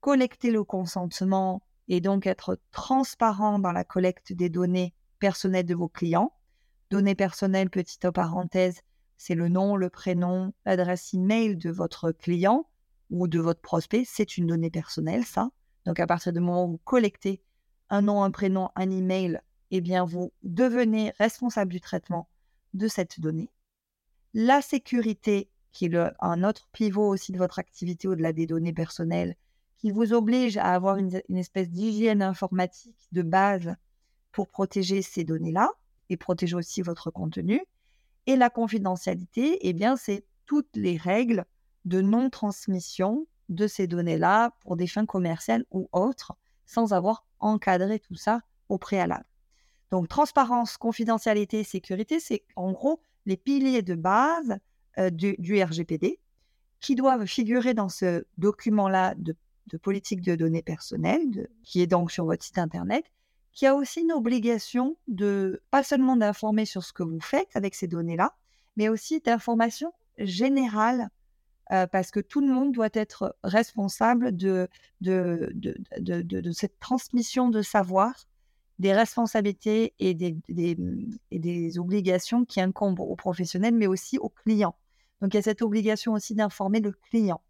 collecter le consentement et donc être transparent dans la collecte des données personnelles de vos clients, Données personnelles, petite parenthèse, c'est le nom, le prénom, l'adresse email de votre client ou de votre prospect. C'est une donnée personnelle, ça. Donc, à partir du moment où vous collectez un nom, un prénom, un email, eh bien, vous devenez responsable du traitement de cette donnée. La sécurité, qui est un autre pivot aussi de votre activité au-delà des données personnelles, qui vous oblige à avoir une, espèce d'hygiène informatique de base pour protéger ces données-là et protéger aussi votre contenu. Et la confidentialité, eh bien, c'est toutes les règles de non-transmission de ces données-là pour des fins commerciales ou autres, sans avoir encadré tout ça au préalable. Donc, transparence, confidentialité, sécurité, c'est en gros les piliers de base euh, du, RGPD qui doivent figurer dans ce document-là de, politique de données personnelles, qui est donc sur votre site Internet, qui a aussi une obligation de, pas seulement d'informer sur ce que vous faites avec ces données-là, mais aussi d'information générale, euh, parce que tout le monde doit être responsable de, de, de, de, cette transmission de savoir, des responsabilités et des, et des obligations qui incombent aux professionnels, mais aussi aux clients. Donc il y a cette obligation aussi d'informer le client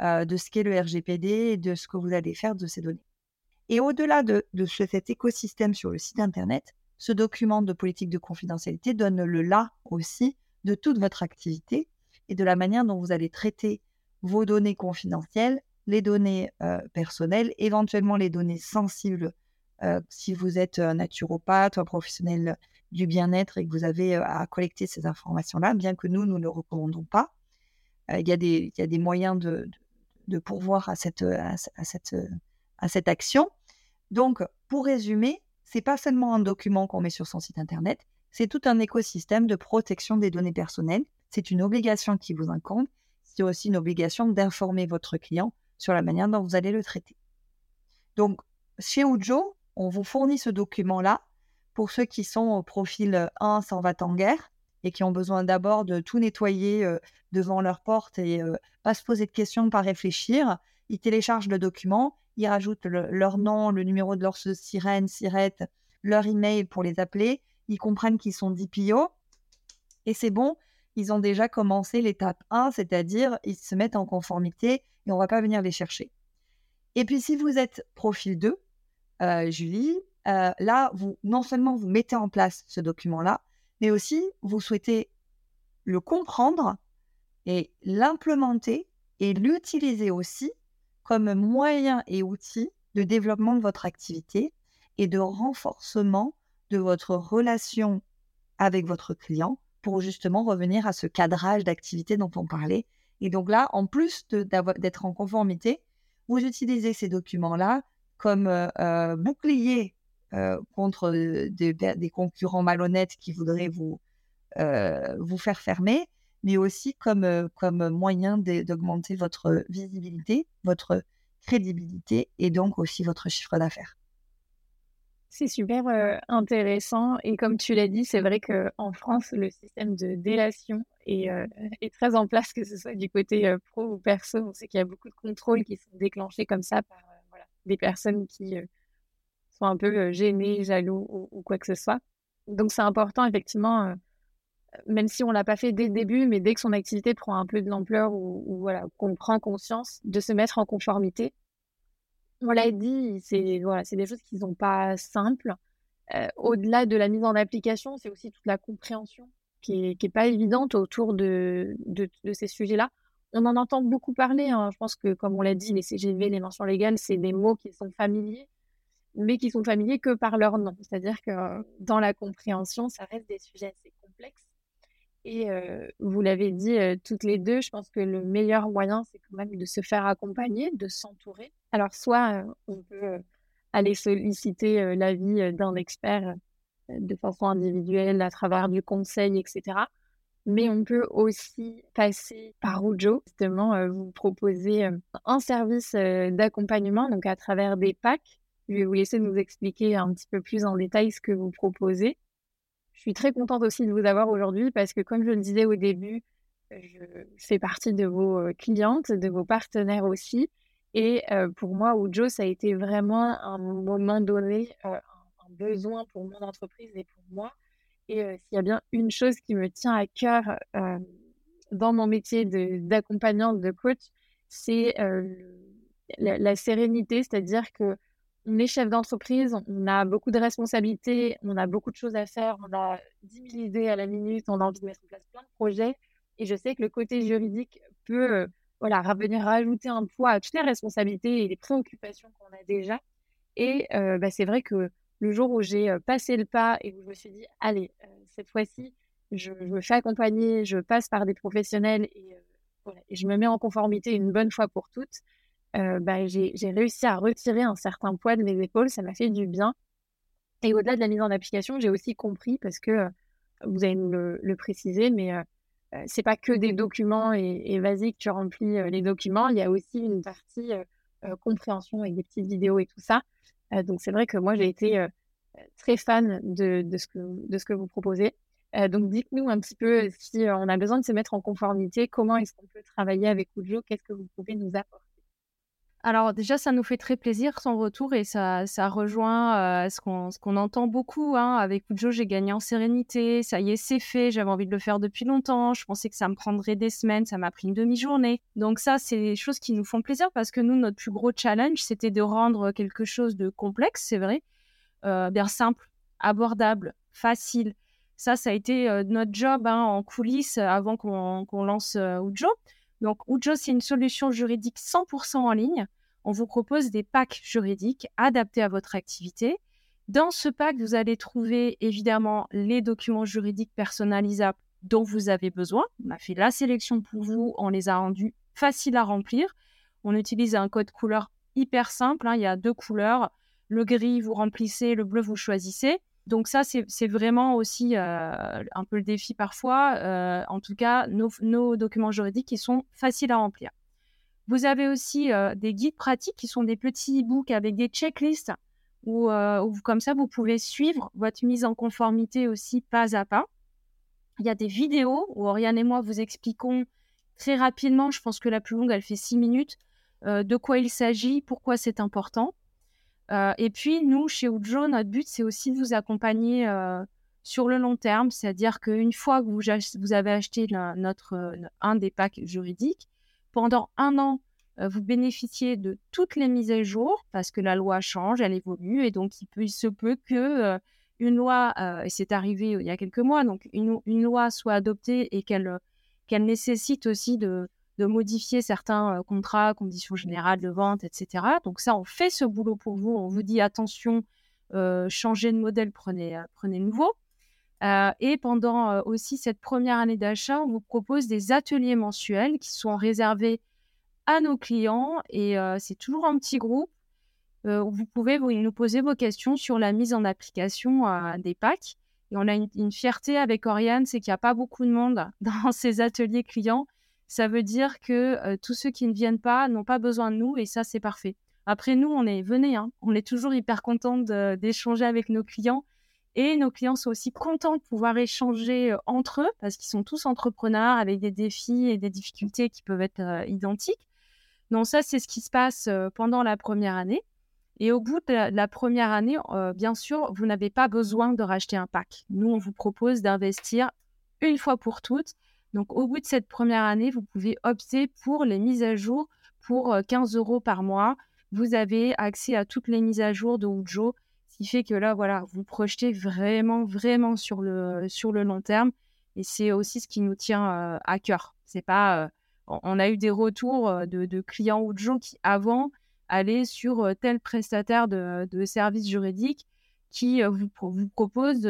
euh, de ce qu'est le RGPD et de ce que vous allez faire de ces données. Et au-delà de, cet écosystème sur le site Internet, ce document de politique de confidentialité donne le là aussi de toute votre activité et de la manière dont vous allez traiter vos données confidentielles, les données euh, personnelles, éventuellement les données sensibles euh, si vous êtes un naturopathe un professionnel du bien-être et que vous avez à collecter ces informations-là, bien que nous, nous ne le recommandons pas. Il y, a des moyens de, pourvoir à cette, à cette, action. Donc, pour résumer, c'est pas seulement un document qu'on met sur son site internet, c'est tout un écosystème de protection des données personnelles. C'est une obligation qui vous incombe. C'est aussi une obligation d'informer votre client sur la manière dont vous allez le traiter. Donc, chez Ujo, on vous fournit ce document-là pour ceux qui sont au profil 1 sans va en guerre et qui ont besoin d'abord de tout nettoyer devant leur porte et euh, pas se poser de questions, pas réfléchir. Ils téléchargent le document, ils rajoutent leur nom, le numéro de leur sirène, sirette, leur email pour les appeler. ils comprennent qu'ils sont DPO et c'est bon, ils ont déjà commencé l'étape 1, c'est-à-dire ils se mettent en conformité et on ne va pas venir les chercher. Et puis si vous êtes profil 2, euh, Julie, là, non seulement vous mettez en place ce document-là, mais aussi vous souhaitez le comprendre et l'implémenter et l'utiliser aussi comme moyen et outil de développement de votre activité et de renforcement de votre relation avec votre client pour justement revenir à ce cadrage d'activité dont on parlait. Et donc là, en plus d'être en conformité, vous utilisez ces documents-là comme euh, euh, bouclier contre des concurrents malhonnêtes qui voudraient vous, vous faire fermer, mais aussi comme, comme moyen d'augmenter votre visibilité, votre crédibilité et donc aussi votre chiffre d'affaires. C'est super intéressant et comme tu l'as dit, c'est vrai qu'en France, le système de délation est, est, très en place, que ce soit du côté pro ou perso. On sait qu'il y a beaucoup de contrôles qui sont déclenchés comme ça par voilà, des personnes qui sont un peu gênées, jaloux ou, quoi que ce soit. Donc c'est important effectivement, même si on l'a pas fait dès le début, mais dès que son activité prend un peu de l'ampleur ou, ou voilà, qu'on prend conscience de se mettre en conformité on l'a dit, c'est voilà, c'est des choses qui sont pas simples. au-delà de la mise en application, c'est aussi toute la compréhension qui est, qui est pas évidente autour de, de, ces sujets-là. On en entend beaucoup parler. Hein. Je pense que, comme on l'a dit, les CGV, les mentions légales, c'est des mots qui sont familiers, mais qui sont familiers que par leur nom. C'est-à-dire que dans la compréhension, ça reste des sujets assez complexes. Et vous l'avez dit toutes les deux, je pense que le meilleur moyen, c'est quand même de se faire accompagner, de s'entourer. Alors, soit on peut aller solliciter l'avis d'un expert de façon individuelle à travers du conseil, etc. Mais on peut aussi passer par Ujo, justement, vous proposer un service d'accompagnement, donc à travers des packs. Je vais vous laisser nous expliquer un petit peu plus en détail ce que vous proposez. Je suis très contente aussi de vous avoir aujourd'hui parce que, comme je le disais au début, je fais partie de vos euh, clientes, de vos partenaires aussi. Et euh, pour moi, Ujo, ça a été vraiment un moment donné, euh, un besoin pour mon entreprise et pour moi. Et s'il y a bien une chose qui me tient à cœur dans mon métier d'accompagnante, de, coach, c'est la, sérénité, c'est-à-dire que on est chef d'entreprise, on a beaucoup de responsabilités, on a beaucoup de choses à faire, on a 10 000 idées à la minute, on a envie de mettre en place plein de projets. Et je sais que le côté juridique peut euh, voilà, venir rajouter un poids à toutes les responsabilités et les préoccupations qu'on a déjà. Et euh, bah, c'est vrai que le jour où j'ai euh, passé le pas et où je me suis dit, allez, cette fois-ci, je, me fais accompagner, je passe par des professionnels et, et je me mets en conformité une bonne fois pour toutes, bah, j'ai réussi à retirer un certain poids de mes épaules, ça m'a fait du bien. Et au-delà de la mise en application, j'ai aussi compris, parce que vous allez nous le, préciser, mais c'est pas que des documents et, vas-y que tu remplis les documents, il y a aussi une partie compréhension avec des petites vidéos et tout ça. donc c'est vrai que moi j'ai été très fan de, ce que, vous proposez. donc dites-nous un petit peu si on a besoin de se mettre en conformité, comment est-ce qu'on peut travailler avec Ujo, qu'est-ce que vous pouvez nous apporter? Alors déjà, ça nous fait très plaisir son retour et ça, ça rejoint ce qu'on entend beaucoup. Hein. Avec Ujo, j'ai gagné en sérénité. Ça y est, c'est fait. J'avais envie de le faire depuis longtemps. Je pensais que ça me prendrait des semaines. Ça m'a pris une demi-journée. Donc ça, c'est des choses qui nous font plaisir parce que nous, notre plus gros challenge, c'était de rendre quelque chose de complexe, c'est vrai, bien simple, abordable, facile. Ça, ça a été notre job hein, en coulisses avant qu'on lance Ujo. Donc, Ujo, c'est une solution juridique 100% en ligne. On vous propose des packs juridiques adaptés à votre activité. Dans ce pack, vous allez trouver évidemment les documents juridiques personnalisables dont vous avez besoin. On a fait la sélection pour vous, on les a rendus faciles à remplir. On utilise un code couleur hyper simple. Hein. Il y a deux couleurs. Le gris, vous remplissez, le bleu, vous choisissez. Donc ça, c'est vraiment aussi euh, un peu le défi parfois. Euh, en tout cas, nos, documents juridiques qui sont faciles à remplir. Vous avez aussi euh, des guides pratiques qui sont des petits e-books avec des checklists où, comme ça, vous pouvez suivre votre mise en conformité aussi pas à pas. Il y a des vidéos où Oriane et moi vous expliquons très rapidement, je pense que la plus longue, elle fait six minutes, de quoi il s'agit, pourquoi c'est important. Euh, et puis, nous, chez Ujo, notre but, c'est aussi de vous accompagner euh, sur le long terme, c'est-à-dire qu'une fois que vous, avez acheté notre, un des packs juridiques, pendant un an, euh, vous bénéficiez de toutes les mises à jour parce que la loi change, elle évolue et donc il, se peut que euh, une loi, euh, et c'est arrivé il y a quelques mois, donc une, une loi soit adoptée et qu'elle qu'elle nécessite aussi de, de modifier certains contrats, conditions générales de vente, etc. Donc ça, on fait ce boulot pour vous. On vous dit attention, changez de modèle, prenez, prenez nouveau. et pendant aussi cette première année d'achat, on vous propose des ateliers mensuels qui sont réservés à nos clients et c'est toujours un petit groupe. où vous pouvez nous poser vos questions sur la mise en application des packs. Et on a une, fierté avec Oriane, c'est qu'il n'y a pas beaucoup de monde [LAUGHS] dans ces ateliers clients. Ça veut dire que tous ceux qui ne viennent pas n'ont pas besoin de nous et ça, c'est parfait. Après, nous, on est, venez, hein, on est toujours hyper contents d'échanger avec nos clients. Et nos clients sont aussi contents de pouvoir échanger entre eux parce qu'ils sont tous entrepreneurs avec des défis et des difficultés qui peuvent être identiques. Donc ça, c'est ce qui se passe pendant la première année. Et au bout de la, première année, bien sûr, vous n'avez pas besoin de racheter un pack. Nous, on vous propose d'investir une fois pour toutes. Donc au bout de cette première année, vous pouvez opter pour les mises à jour pour 15 euros par mois. Vous avez accès à toutes les mises à jour de Ujo, ce qui fait que là, voilà, vous projetez vraiment, vraiment sur le, long terme. Et c'est aussi ce qui nous tient à cœur. C'est pas on a eu des retours de, clients de gens qui, avant, allaient sur tel prestataire de, services juridiques qui vous, propose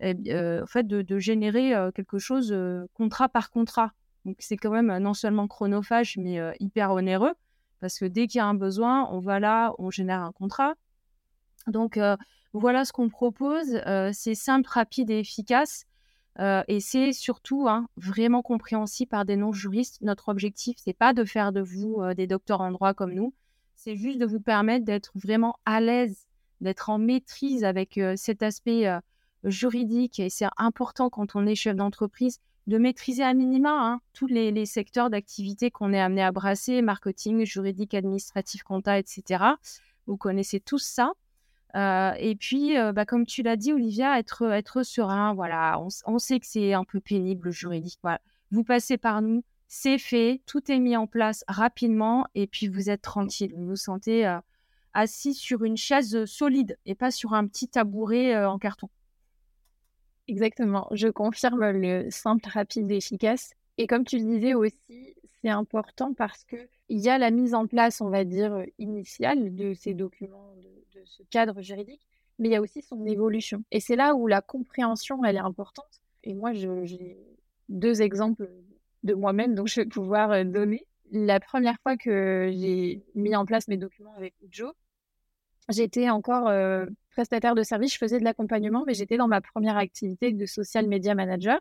eh en fait, de, générer quelque chose contrat par contrat. Donc, c'est quand même non seulement chronophage, mais hyper onéreux, parce que dès qu'il y a un besoin, on va là, on génère un contrat. Donc, voilà ce qu'on propose. c'est simple, rapide et efficace et c'est surtout hein, vraiment compréhensible par des non-juristes. Notre objectif, c'est pas de faire de vous des docteurs en droit comme nous, c'est juste de vous permettre d'être vraiment à l'aise, d'être en maîtrise avec cet aspect juridique. Et c'est important quand on est chef d'entreprise de maîtriser à minima hein, tous les, secteurs d'activité qu'on est amené à brasser, marketing, juridique, administratif, compta, etc. Vous connaissez tous ça. Euh, et puis, euh, bah, comme tu l'as dit, Olivia, être, être serein, voilà, on, sait que c'est un peu pénible le juridique. Vous passez par nous, c'est fait, tout est mis en place rapidement, et puis vous êtes tranquille. Vous vous sentez euh, assis sur une chaise solide et pas sur un petit tabouret en carton. Exactement, je confirme le simple, rapide et efficace. Et comme tu le disais aussi, c'est important parce qu'il y a la mise en place, on va dire, initiale de ces documents de ce cadre juridique, mais il y a aussi son évolution. Et c'est là où la compréhension, elle est importante. Et moi, j'ai deux exemples de moi-même, donc je vais pouvoir euh, donner. La première fois que j'ai mis en place mes documents avec Ujo, j'étais encore euh, prestataire de service, je faisais de l'accompagnement, mais j'étais dans ma première activité de social media manager.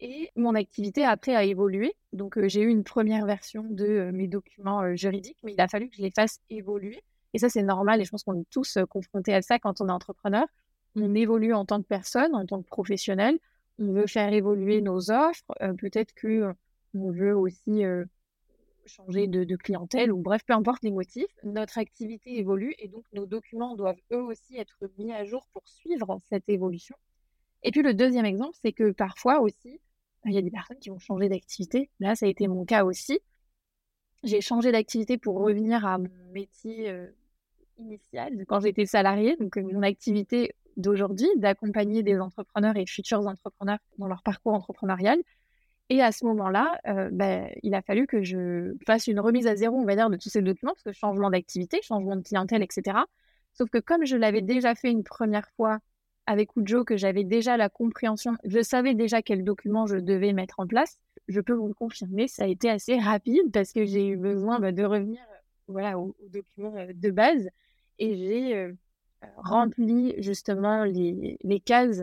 Et mon activité après a évolué. Donc, euh, j'ai eu une première version de mes documents juridiques, mais il a fallu que je les fasse évoluer. Et ça, c'est normal et je pense qu'on est tous confrontés à ça quand on est entrepreneur. On évolue en tant que personne, en tant que professionnel. On veut faire évoluer nos offres. Peut-être que on veut aussi changer de, clientèle ou bref, peu importe les motifs. Notre activité évolue et donc nos documents doivent eux aussi être mis à jour pour suivre cette évolution. Et puis le deuxième exemple, c'est que parfois aussi, il y a des personnes qui vont changer d'activité. Là, ça a été mon cas aussi. J'ai changé d'activité pour revenir à mon métier initial quand j'étais salariée, donc mon activité d'aujourd'hui, d'accompagner des entrepreneurs et futurs entrepreneurs dans leur parcours entrepreneurial. Et à ce moment-là, ben, il a fallu que je fasse une remise à zéro, on va dire, de tous ces documents, parce que changement d'activité, changement de clientèle, etc. Sauf que comme je l'avais déjà fait une première fois avec Ujo, que j'avais déjà la compréhension, je savais déjà quel document je devais mettre en place, je peux vous le confirmer, ça a été assez rapide parce que j'ai eu besoin bah, de revenir voilà, aux, documents de base et j'ai rempli justement les cases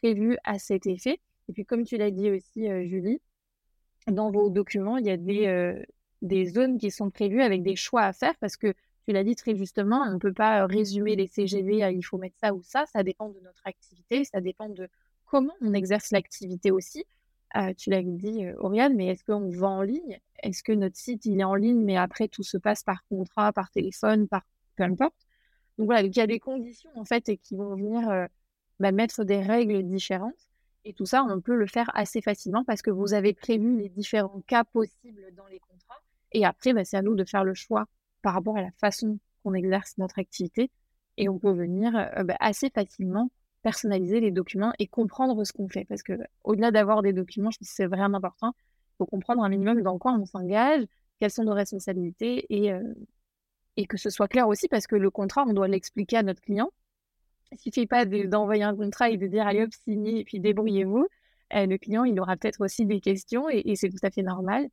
prévues à cet effet. Et puis, comme tu l'as dit aussi, Julie, dans vos documents, il y a des, des zones qui sont prévues avec des choix à faire parce que tu l'as dit très justement, on ne peut pas résumer les CGV à il faut mettre ça ou ça. Ça dépend de notre activité, ça dépend de comment on exerce l'activité aussi. Ah, tu l'as dit, Oriane, mais est-ce qu'on vend en ligne? Est-ce que notre site, il est en ligne, mais après, tout se passe par contrat, par téléphone, par peu importe? Donc voilà, il y a des conditions, en fait, qui vont venir bah, mettre des règles différentes. Et tout ça, on peut le faire assez facilement parce que vous avez prévu les différents cas possibles dans les contrats. Et après, bah, c'est à nous de faire le choix par rapport à la façon qu'on exerce notre activité. Et on peut venir euh, bah, assez facilement personnaliser les documents et comprendre ce qu'on fait. Parce que au-delà d'avoir des documents, je pense que c'est vraiment important. Il faut comprendre un minimum dans quoi on s'engage, quelles sont nos responsabilités et, euh, et que ce soit clair aussi parce que le contrat, on doit l'expliquer à notre client. Il suffit pas d'envoyer un contrat et de dire allez hop, signez et puis débrouillez-vous. Euh, le client, il aura peut-être aussi des questions et, c'est tout à fait normal.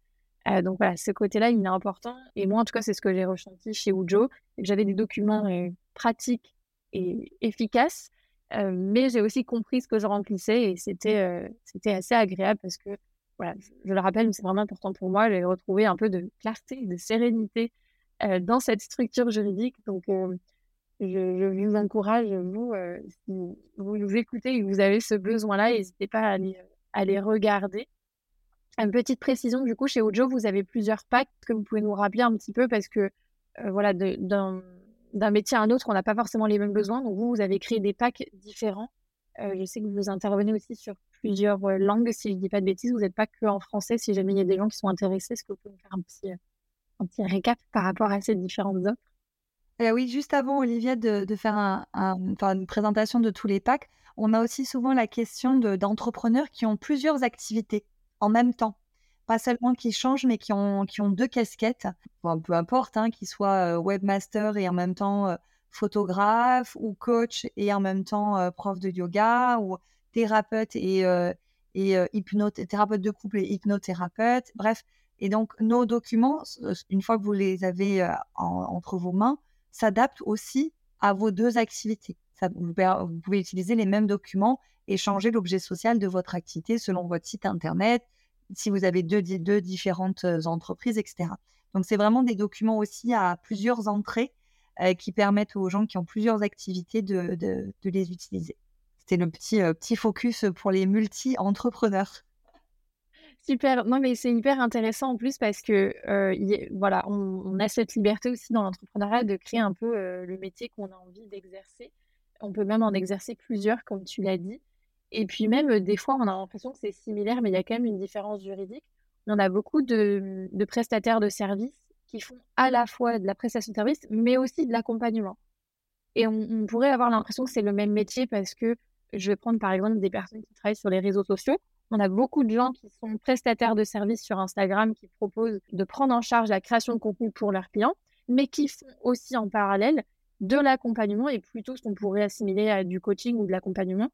Euh, donc voilà, ce côté-là, il est important. Et moi, en tout cas, c'est ce que j'ai ressenti chez Ujo. J'avais des documents pratiques et efficaces mais j'ai aussi compris ce que je remplissais et c'était c'était assez agréable parce que, voilà, je, le rappelle, c'est vraiment important pour moi, j'ai retrouvé un peu de clarté, de sérénité dans cette structure juridique. Donc, je, vous encourage, vous, si vous nous écoutez et que vous avez ce besoin-là, n'hésitez pas à aller, à les regarder. Une petite précision, du coup, chez Ojo, vous avez plusieurs packs que vous pouvez nous rappeler un petit peu parce que, voilà, dans d'un métier à un autre, on n'a pas forcément les mêmes besoins. Donc vous, vous avez créé des packs différents. Euh, je sais que vous intervenez aussi sur plusieurs euh, langues, si je ne dis pas de bêtises. Vous n'êtes pas que en français. Si jamais il y a des gens qui sont intéressés, est-ce que vous pouvez me faire un petit, un petit récap par rapport à ces différentes offres eh oui, juste avant, Olivier, de, faire un, une présentation de tous les packs, on a aussi souvent la question d'entrepreneurs qui ont plusieurs activités en même temps pas seulement qui changent, mais qui ont, qui ont deux casquettes, peu importe, hein, qu'ils soient webmaster et en même temps photographe, ou coach et en même temps prof de yoga, ou thérapeute et, et thérapeute de couple et hypnothérapeute. Bref, et donc nos documents, une fois que vous les avez entre vos mains, s'adaptent aussi à vos deux activités. Ça, vous, pouvez utiliser les mêmes documents et changer l'objet social de votre activité selon votre site internet, si vous avez deux, différentes entreprises, etc. Donc, c'est vraiment des documents aussi à plusieurs entrées qui permettent aux gens qui ont plusieurs activités de, de, les utiliser. C'était le petit, petit focus pour les multi-entrepreneurs. Super. Non, mais c'est hyper intéressant en plus parce que voilà, on, a cette liberté aussi dans l'entrepreneuriat de créer un peu le métier qu'on a envie d'exercer. On peut même en exercer plusieurs, comme tu l'as dit. Et puis même, des fois, on a l'impression que c'est similaire, mais il y a quand même une différence juridique. On a beaucoup de, prestataires de services qui font à la fois de la prestation de services, mais aussi de l'accompagnement. Et on, pourrait avoir l'impression que c'est le même métier parce que je vais prendre par exemple des personnes qui travaillent sur les réseaux sociaux. On a beaucoup de gens qui sont prestataires de services sur Instagram qui proposent de prendre en charge la création de contenu pour leurs clients, mais qui font aussi en parallèle de l'accompagnement et plutôt ce qu'on pourrait assimiler à du coaching ou de l'accompagnement.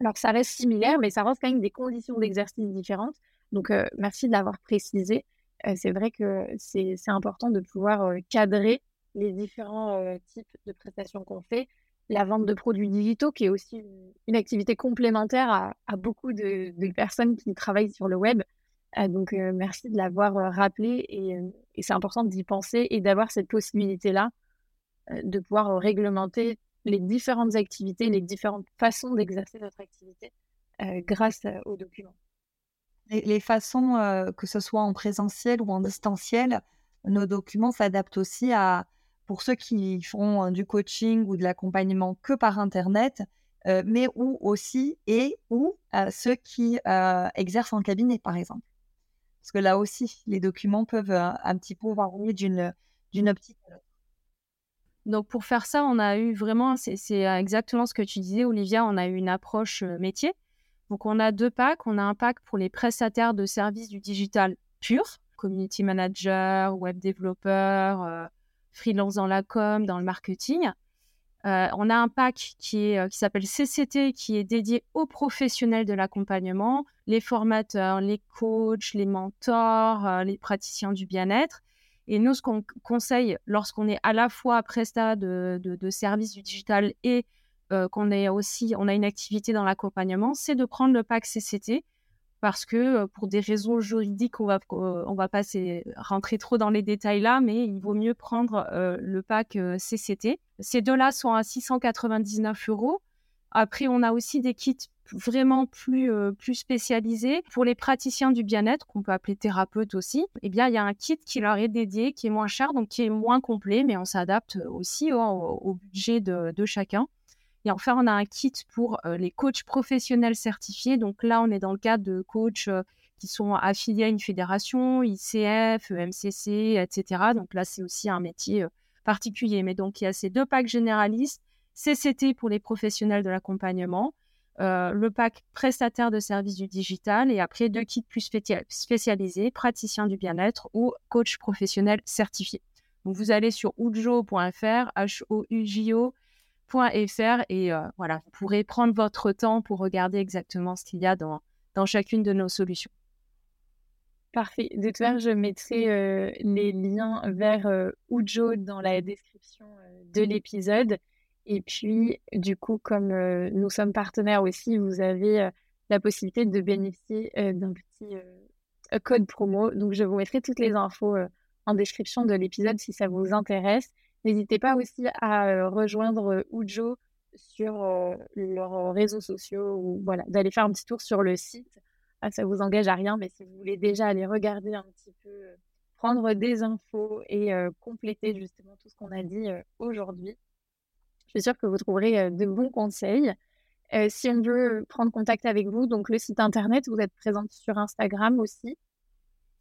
Alors, ça reste similaire, mais ça reste quand même des conditions d'exercice différentes. Donc, euh, merci de l'avoir précisé. Euh, c'est vrai que c'est important de pouvoir euh, cadrer les différents types de prestations qu'on fait. La vente de produits digitaux, qui est aussi une, activité complémentaire à, beaucoup de, personnes qui travaillent sur le web. donc, merci de l'avoir rappelé et, c'est important d'y penser et d'avoir cette possibilité-là de pouvoir réglementer les différentes activités, les différentes façons d'exercer notre activité euh, grâce euh, aux documents. Les, façons, euh, que ce soit en présentiel ou en distanciel, nos documents s'adaptent aussi à, pour ceux qui font du coaching ou de l'accompagnement que par Internet, mais ou aussi et ou ceux qui exercent en cabinet, par exemple. Parce que là aussi, les documents peuvent un petit peu varier d'une optique à l'autre. Donc pour faire ça, on a eu vraiment, c'est exactement ce que tu disais, Olivia, on a eu une approche euh, métier. Donc on a deux packs. On a un pack pour les prestataires de services du digital pur, community manager, web développeur, euh, freelance dans la com, dans le marketing. Euh, on a un pack qui, qui s'appelle CCT, qui est dédié aux professionnels de l'accompagnement, les formateurs, les coachs, les mentors, les praticiens du bien-être. Et nous, ce qu'on conseille lorsqu'on est à la fois presta de, services du digital et euh, qu'on est aussi, on a une activité dans l'accompagnement, c'est de prendre le pack CCT parce que pour des raisons juridiques, on va, on va pas rentrer trop dans les détails là, mais il vaut mieux prendre le pack CCT. Ces deux-là sont à 699 euros. Après, on a aussi des kits vraiment plus, spécialisés. Pour les praticiens du bien-être, qu'on peut appeler thérapeute aussi, eh bien, il y a un kit qui leur est dédié, qui est moins cher, donc qui est moins complet, mais on s'adapte aussi au, budget de, chacun. Et enfin, on a un kit pour les coachs professionnels certifiés. Donc là, on est dans le cadre de coachs qui sont affiliés à une fédération, ICF, MCC, etc. Donc là, c'est aussi un métier particulier. Mais donc, il y a ces deux packs généralistes, CCT pour les professionnels de l'accompagnement, le pack prestataire de services du digital et après deux kits plus spécialisés, praticien du bien-être ou coach professionnel certifié. Donc, vous allez sur ujo.fr, h o u j .fr et voilà, vous pourrez prendre votre temps pour regarder exactement ce qu'il y a dans, dans chacune de nos solutions. Parfait. De toute façon, je mettrai les liens vers Ujo dans la description de l'épisode. Et puis, du coup, comme nous sommes partenaires aussi, vous avez la possibilité de bénéficier d'un petit code promo. Donc, je vous mettrai toutes les infos en description de l'épisode si ça vous intéresse. N'hésitez pas aussi à rejoindre Ujo sur leurs réseaux sociaux ou voilà, d'aller faire un petit tour sur le site. Ah, ça vous engage à rien, mais si vous voulez déjà aller regarder un petit peu, prendre des infos et compléter justement tout ce qu'on a dit aujourd'hui, je suis sûre que vous trouverez de bons conseils. si on veut prendre contact avec vous, donc le site internet, vous êtes présente sur Instagram aussi.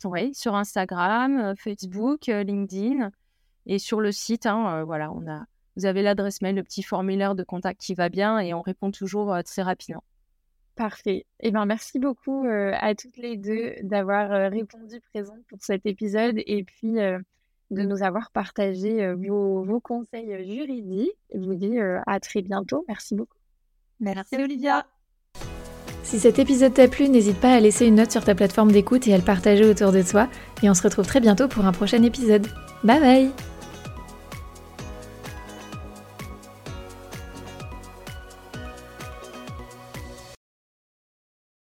Oui, sur Instagram, Facebook, LinkedIn. Et sur le site, hein, voilà, on a, vous avez l'adresse mail, le petit formulaire de contact qui va bien et on répond toujours très rapidement. Parfait. Eh bien, merci beaucoup à toutes les deux d'avoir répondu présent pour cet épisode et puis de nous avoir partagé vos, vos, conseils juridiques. Je vous dis à très bientôt. Merci beaucoup. Merci Olivia. Si cet épisode t'a plu, n'hésite pas à laisser une note sur ta plateforme d'écoute et à le partager autour de toi. Et on se retrouve très bientôt pour un prochain épisode. Bye bye